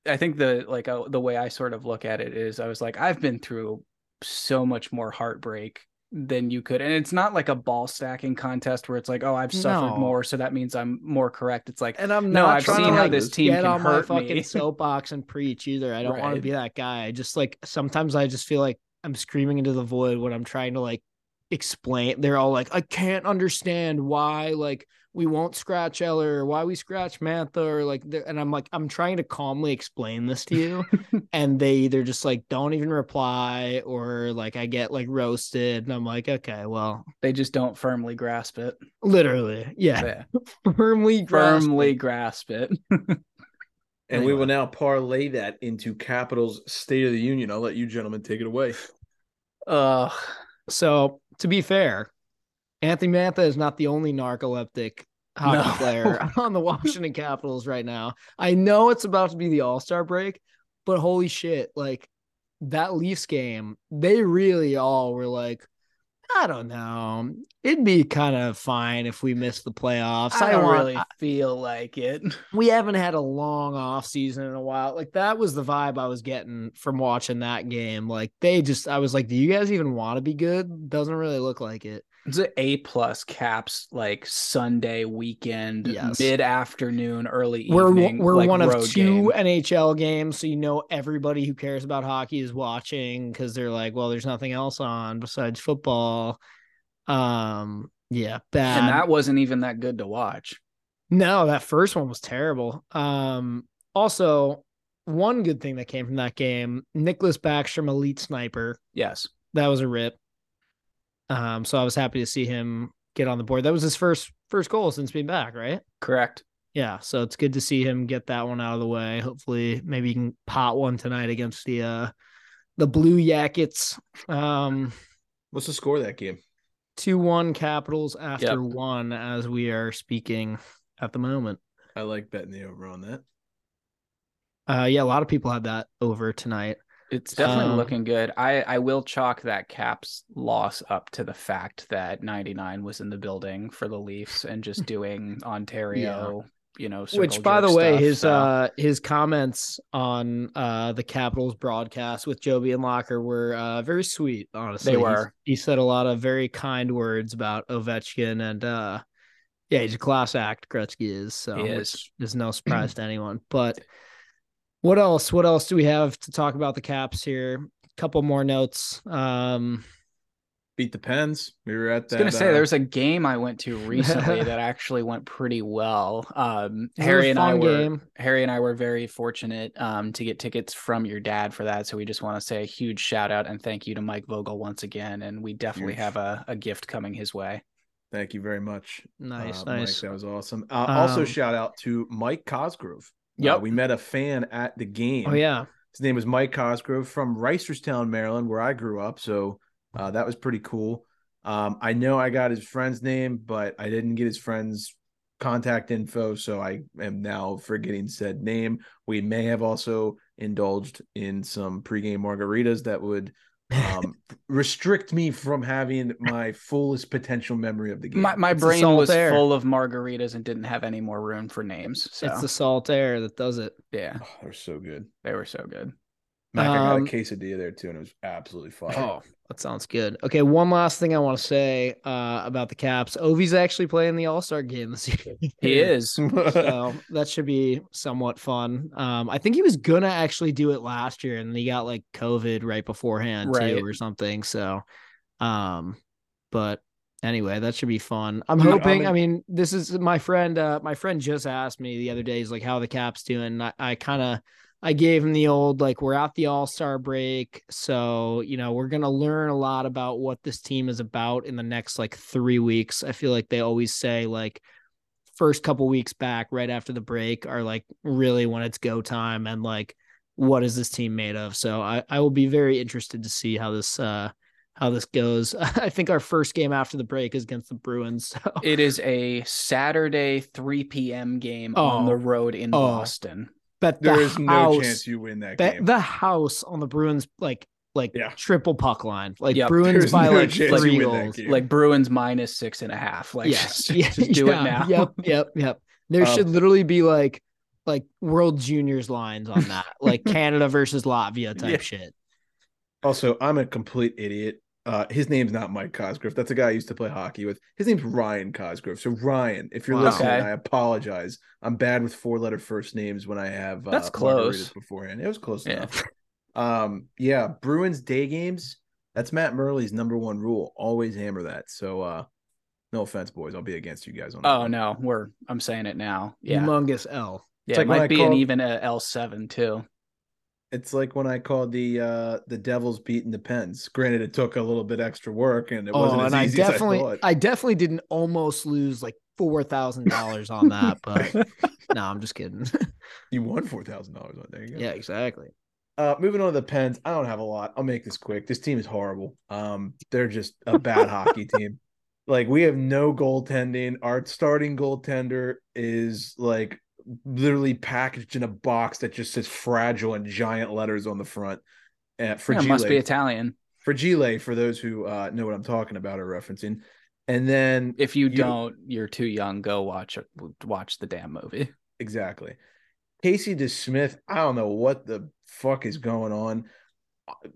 i think the like uh, the way i sort of look at it is i was like i've been through so much more heartbreak than you could and it's not like a ball stacking contest where it's like oh i've suffered No. more so that means i'm more correct it's like and I'm No, not I've trying seen to how this team get can on my fucking me. soapbox and preach either. I don't want to be that guy. I just like sometimes I just feel like I'm screaming into the void when I'm trying to like explain. They're all like, I can't understand why like we won't scratch Eller or why we scratch Mantha or like, and I'm like, I'm trying to calmly explain this to you, and they either just like don't even reply or like I get like roasted, and I'm like, okay, well, they just don't firmly grasp it literally, yeah, Yeah. firmly, grasp firmly it. grasp it And we will now parlay that into Capitals State of the Union. I'll let you gentlemen take it away. uh So to be fair, Anthony Mantha is not the only narcoleptic hockey No. player on the Washington Capitals right now. I know it's about to be the All Star break, but holy shit, like that Leafs game, they really all were like, I don't know, it'd be kind of fine if we missed the playoffs. i don't want- really feel like it we haven't had a long off season in a while. Like that was the vibe I was getting from watching that game. Like they just, I was like, do you guys even want to be good? Doesn't really look like it. It's an A plus caps like Sunday weekend, Yes. mid afternoon, early we're evening. we're like, one of two game. NHL games, so you know everybody who cares about hockey is watching because they're like, well, there's nothing else on besides football. Um, yeah, bad. and that wasn't even that good to watch. no, that first one was terrible. Um, also, one good thing that came from that game, Nicklas Backstrom, elite sniper. Yes, That was a rip. Um, so I was happy to see him get on the board. That was his first first goal since being back, right? correct. Yeah, so it's good to see him get that one out of the way. Hopefully, maybe he can pot one tonight against the uh the Blue Jackets. Um What's the score of that game? 2-1 Capitals after Yep. one as we are speaking at the moment. I like betting the over on that. Uh yeah, a lot of people had that over tonight. It's definitely Um, looking good. I I will chalk that Caps loss up to the fact that 99 was in the building for the Leafs and just doing Ontario, you know, Which by the way, stuff, his so- uh his comments on uh the Capitals broadcast with Joby and Locker were uh very sweet, honestly. They were. He said a lot of very kind words about Ovechkin and uh yeah, he's a class act, Gretzky is, so He which is. is no surprise to anyone. But what else? What else do we have to talk about the caps here? A couple more notes. Um Beat the Pens. We were at that. I was gonna say uh, there's a game I went to recently that actually went pretty well. Um, it was a Harry and I were game. Harry and I were very fortunate um, to get tickets from your dad for that. So we just want to say a huge shout out and thank you to Mike Vogel once again. And we definitely Huge. have a, a gift coming his way. Thank you very much. nice, uh, Mike. nice. that was awesome. Uh, also, Um, shout out to Mike Cosgrove. Uh, we met a fan at the game. Oh yeah. His name was Mike Cosgrove from Reisterstown, Maryland, where I grew up. So uh, that was pretty cool. Um, I know I got his friend's name, but I didn't get his friend's contact info. So I am now forgetting said name. We may have also indulged in some pregame margaritas that would um, restrict me from having my fullest potential memory of the game. My my It's brain was air. full of margaritas and didn't have any more room for names. So It's the salt air that does it. yeah, oh, they're so good. they were so good. Mac, I got a Um, quesadilla there too, and it was absolutely fire. Oh, that sounds good. Okay, one last thing I want to say uh, about the Caps. Ovi's actually playing the All Star game this year. He is. so that should be somewhat fun. Um, I think he was gonna actually do it last year, and he got like COVID right beforehand Right. too, or something. So, um, but anyway, that should be fun. I'm hoping. I'm I mean, this is my friend. Uh, my friend just asked me the other day. He's like, "How are the Caps doing?" And I, I kind of. I gave him the old like we're at the All Star break, so you know we're gonna learn a lot about what this team is about in the next like three weeks. I feel like they always say like first couple weeks back right after the break are like really when it's go time and like what is this team made of so i i will be very interested to see how this uh how this goes i think our first game after the break is against the bruins so It is a Saturday 3 p.m. game on Oh. the road in Oh. Boston. Bet there the is no house, chance you win that bet game. the house on the bruins like like Yeah. triple puck line like Yep. bruins There's by no like three you win that goals. Like Bruins minus six and a half. Like yes just, yeah, just do yeah, it now. yep yep yep there Um, should literally be like like world juniors lines on that like canada versus latvia type Yeah. shit Also, I'm a complete idiot. Uh, his name's not Mike Cosgrove. That's a guy I used to play hockey with. His name's Ryan Cosgrove. So Ryan, if you're Wow. listening, Okay. I apologize. I'm bad with four letter first names when I have uh, That's margaritas close. beforehand. It was close Yeah. enough. Um, yeah, Bruins day games. That's Matt Murley's number one rule. Always hammer that. So, uh, no offense, boys. I'll be against you guys on that. Oh one. no, we're I'm saying it now. Yeah. humongous l Yeah, like it when I might be an called- even a L7 too. It's like when I called the uh the Devils beating the Pens. Granted, it took a little bit extra work and it wasn't oh as and i definitely as I. I, definitely didn't almost lose like four thousand dollars on that but no i'm just kidding You won four thousand dollars on there. You go. yeah exactly Uh, moving on to the Pens. I don't have a lot. I'll make this quick. This team is horrible. Um, they're just a bad hockey team. Like we have no goaltending. Our starting goaltender is like literally packaged in a box that just says fragile in giant letters on the front. Uh, Yeah, must be Italian. Fragile for those who uh, know what I'm talking about or referencing. And then If you, You- don't, you're too young. Go watch. Watch the damn movie. Exactly. Casey DeSmith, I don't know what the fuck is going on.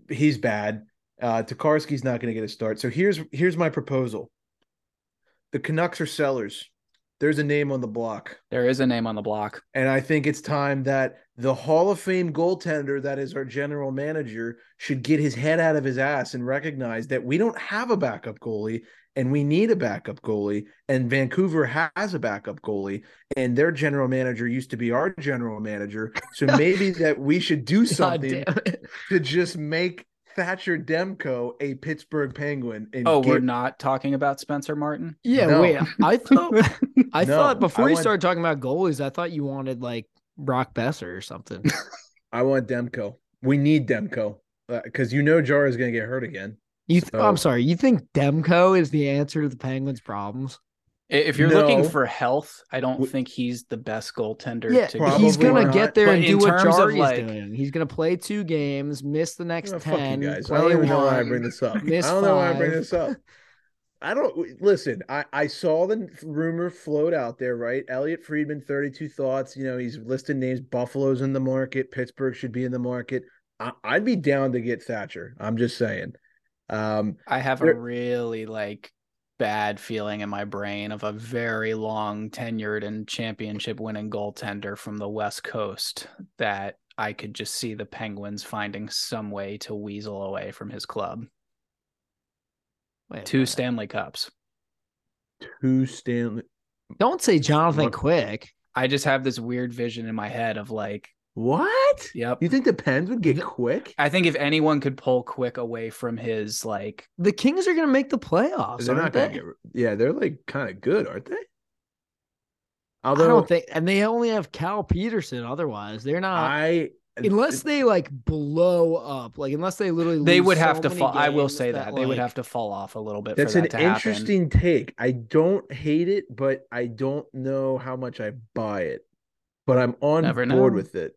He's bad. Uh Tokarski's not going to get a start. So here's here's my proposal. The Canucks are sellers. There's a name on the block. There is a name on the block. And I think it's time that the Hall of Fame goaltender that is our general manager should get his head out of his ass and recognize that we don't have a backup goalie and we need a backup goalie. And Vancouver has a backup goalie, and their general manager used to be our general manager. So maybe that we should do something to just make Thatcher Demko a Pittsburgh Penguin. And Oh, we're not talking about Spencer Martin. yeah No. wait i thought i No, thought before I you want- started talking about goalies i thought you wanted like brock boeser or something I want Demko. We need Demko uh, because you know Jarry is going to get hurt again. you th- i'm sorry you think demko is the answer to the penguins problems I- If you're looking for health, I don't think he's the best goaltender. Yeah, to Probably he's gonna not. get there But and do what terms of, Jarry's like- doing. He's gonna play two games, miss the next Oh, fuck you guys. I don't even know why I bring this up. I don't know why I bring this up. I don't listen. I, I saw the rumor float out there, right? Elliotte Friedman, 32 thoughts. You know, he's listed names. Buffalo's in the market. Pittsburgh should be in the market. I, I'd be down to get Thatcher. I'm just saying. Um, I have a really like bad feeling in my brain of a very long tenured and championship winning goaltender from the West Coast that I could just see the Penguins finding some way to weasel away from his club. Wait Two minute. Stanley Cups. two Stanley. Don't say Jonathan What? Quick. I just have this weird vision in my head of like, What? yep. You think the Pens would get quick? I think if anyone could pull Quick away from his like The Kings are gonna make the playoffs. They're not aren't going they? to get. Yeah, they're like kind of good, aren't they? I Although don't think, and they only have Cal Petersen. Otherwise, they're not. I unless they like blow up, like unless they literally they lose would so have to many fall. I will say that, they would have to fall off a little bit. That's for an that to happen. interesting take. I don't hate it, but I don't know how much I buy it. But I'm on Never board know. with it.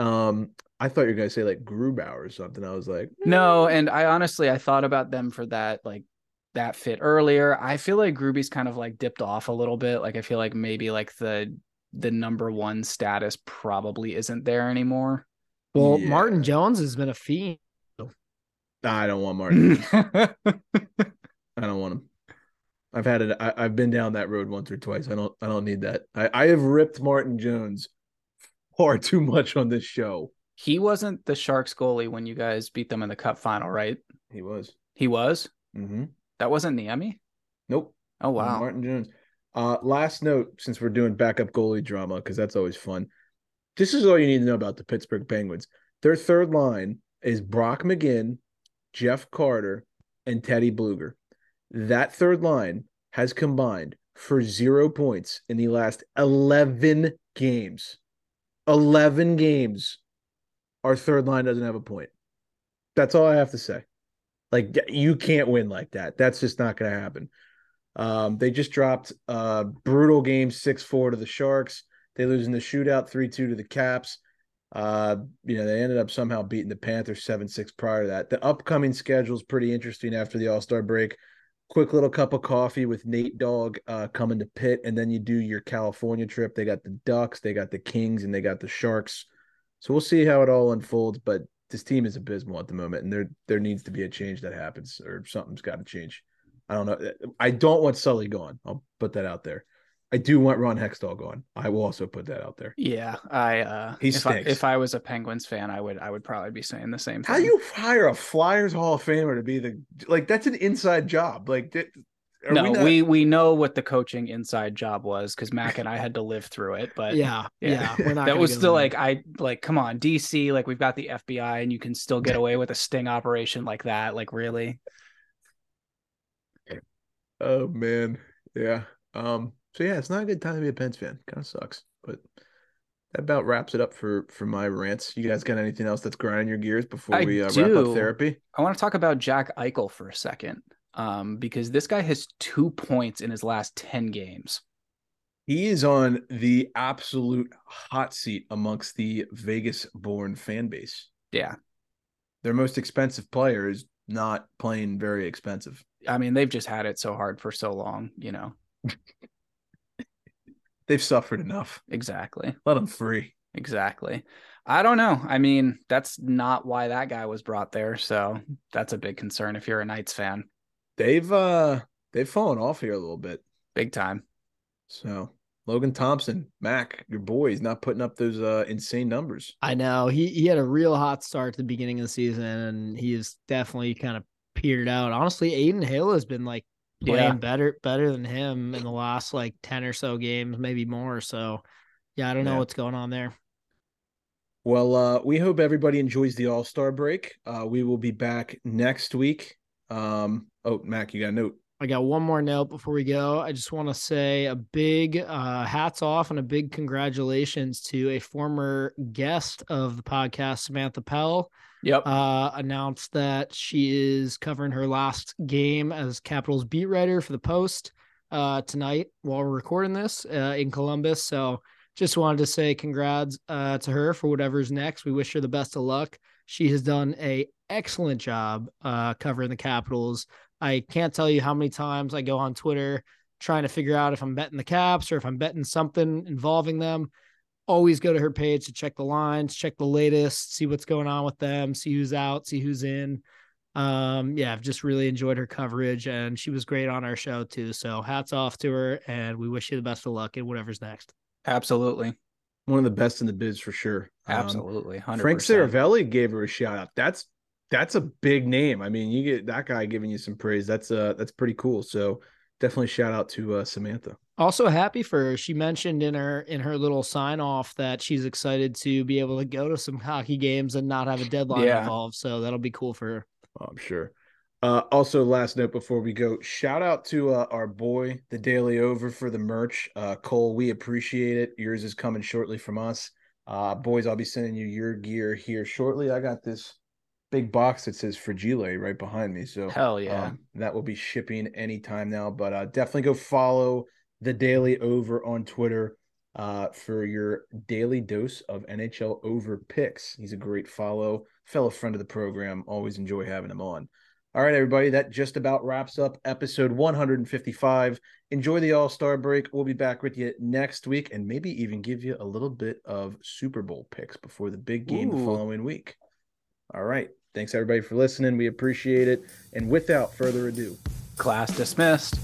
Um, I thought you were gonna say like Grubauer or something. I was like, No, and I honestly I thought about them for that like that fit earlier. I feel like Gruby's kind of like dipped off a little bit. Like I feel like maybe like the the number one status probably isn't there anymore. Well, Yeah. Martin Jones has been a fiend. I don't want Martin. I don't want him. I've had it. I've been down that road once or twice. I don't. I don't need that. I, I have ripped Martin Jones far too much on this show. he wasn't the Sharks goalie when you guys beat them in the cup final, right? He was. He was? Mm-hmm. That wasn't Niemi? Nope. Oh wow. Martin Jones. Uh, last note, since we're doing backup goalie drama, because that's always fun. This is all you need to know about the Pittsburgh Penguins. Their third line is Brock McGinn, Jeff Carter, and Teddy Blueger. That third line has combined for zero points in the last 11 games. 11 games. Our third line doesn't have a point. That's all I have to say. Like, you can't win like that. That's just not going to happen. Um, they just dropped a brutal game 6 4 to the Sharks. They lose in the shootout 3 2 to the Caps. Uh, you know, they ended up somehow beating the Panthers 7 6 prior to that. The upcoming schedule is pretty interesting after the All Star break. Quick little cup of coffee with Nate Dogg uh, coming to Pitt, and then you do your California trip. They got the Ducks, they got the Kings, and they got the Sharks. So we'll see how it all unfolds. But this team is abysmal at the moment, and there there needs to be a change that happens, or something's got to change. I don't know. I don't want Sully gone. I'll put that out there. I do want Ron Hextall gone. I will also put that out there. Yeah, I uh He if I, stinks. if I was a Penguins fan, I would I would probably be saying the same thing. How you hire a Flyers Hall of Famer to be the like? That's an inside job. Like, that- are no, we, not- we know what the coaching inside job was because Mac and I had to live through it. But Yeah, Yeah. yeah. We're not. that was still like I like come on DC like we've got the FBI and you can still get away with a sting operation like that like really Oh man, yeah. Um. So yeah, it's not a good time to be a Pens fan. Kind of sucks, but that about wraps it up for for my rants. You guys got anything else that's grinding your gears before I we uh, wrap up therapy? I want to talk about Jack Eichel for a second um because this guy has two points in his last 10 games He is on the absolute hot seat amongst the Vegas-born fan base. yeah Their most expensive player is not playing very expensive. I mean they've just had it so hard for so long you know They've suffered enough. exactly Let them free. exactly I don't know I mean that's not why that guy was brought there so that's a big concern if you're a Knights fan They've uh they've fallen off here a little bit. big time So Logan Thompson, Mac, your boy, is not putting up those uh insane numbers. I know he he had a real hot start at the beginning of the season, and he is definitely kind of petered out. Honestly, Adin Hill has been like playing Yeah. better better than him in the last like ten or so games, maybe more. So, yeah, I don't know what's going on there. Well, uh, we hope everybody enjoys the All Star break. Uh, we will be back next week. Um, oh, Mac, you got a note. I got one more note before we go. I just want to say a big uh, hats off and a big congratulations to a former guest of the podcast, Samantha Pell. Yep uh, announced that she is covering her last game as Capitals beat writer for the Post uh, tonight while we're recording this uh, in Columbus. So just wanted to say congrats uh, to her for whatever's next. We wish her the best of luck. She has done a excellent job uh, covering the Capitals. I can't tell you how many times I go on Twitter trying to figure out if I'm betting the Caps or if I'm betting something involving them always go to her page to check the lines, check the latest, see what's going on with them, see who's out, see who's in. Um, yeah, I've just really enjoyed her coverage and she was great on our show too. So hats off to her and we wish you the best of luck in whatever's next. absolutely One of the best in the biz for sure. Um, absolutely 100%. Frank Seravalli gave her a shout out. That's that's a big name. I mean, you get that guy giving you some praise. That's uh that's pretty cool. So definitely shout out to uh, Samantha. Also happy for her. She mentioned in her in her little sign off that she's excited to be able to go to some hockey games and not have a deadline Yeah. involved. So that'll be cool for her. Oh, I'm sure. Uh, also, last note before we go, shout out to uh, our boy, the Daily Over, for the merch. Uh, Cole, we appreciate it. Yours is coming shortly from us. Uh, boys, I'll be sending you your gear here shortly. I got this big box that says Fragile right behind me. So hell yeah um, that will be shipping anytime now. But uh, definitely go follow the Daily Over on Twitter. uh, for your daily dose of NHL over picks. He's a great follow, fellow friend of the program. Always enjoy having him on. All right, everybody, that just about wraps up episode 155. Enjoy the All Star break. We'll be back with you next week and maybe even give you a little bit of Super Bowl picks before the big game Ooh. the following week. All right. Thanks, everybody, for listening. We appreciate it. And without further ado, class dismissed.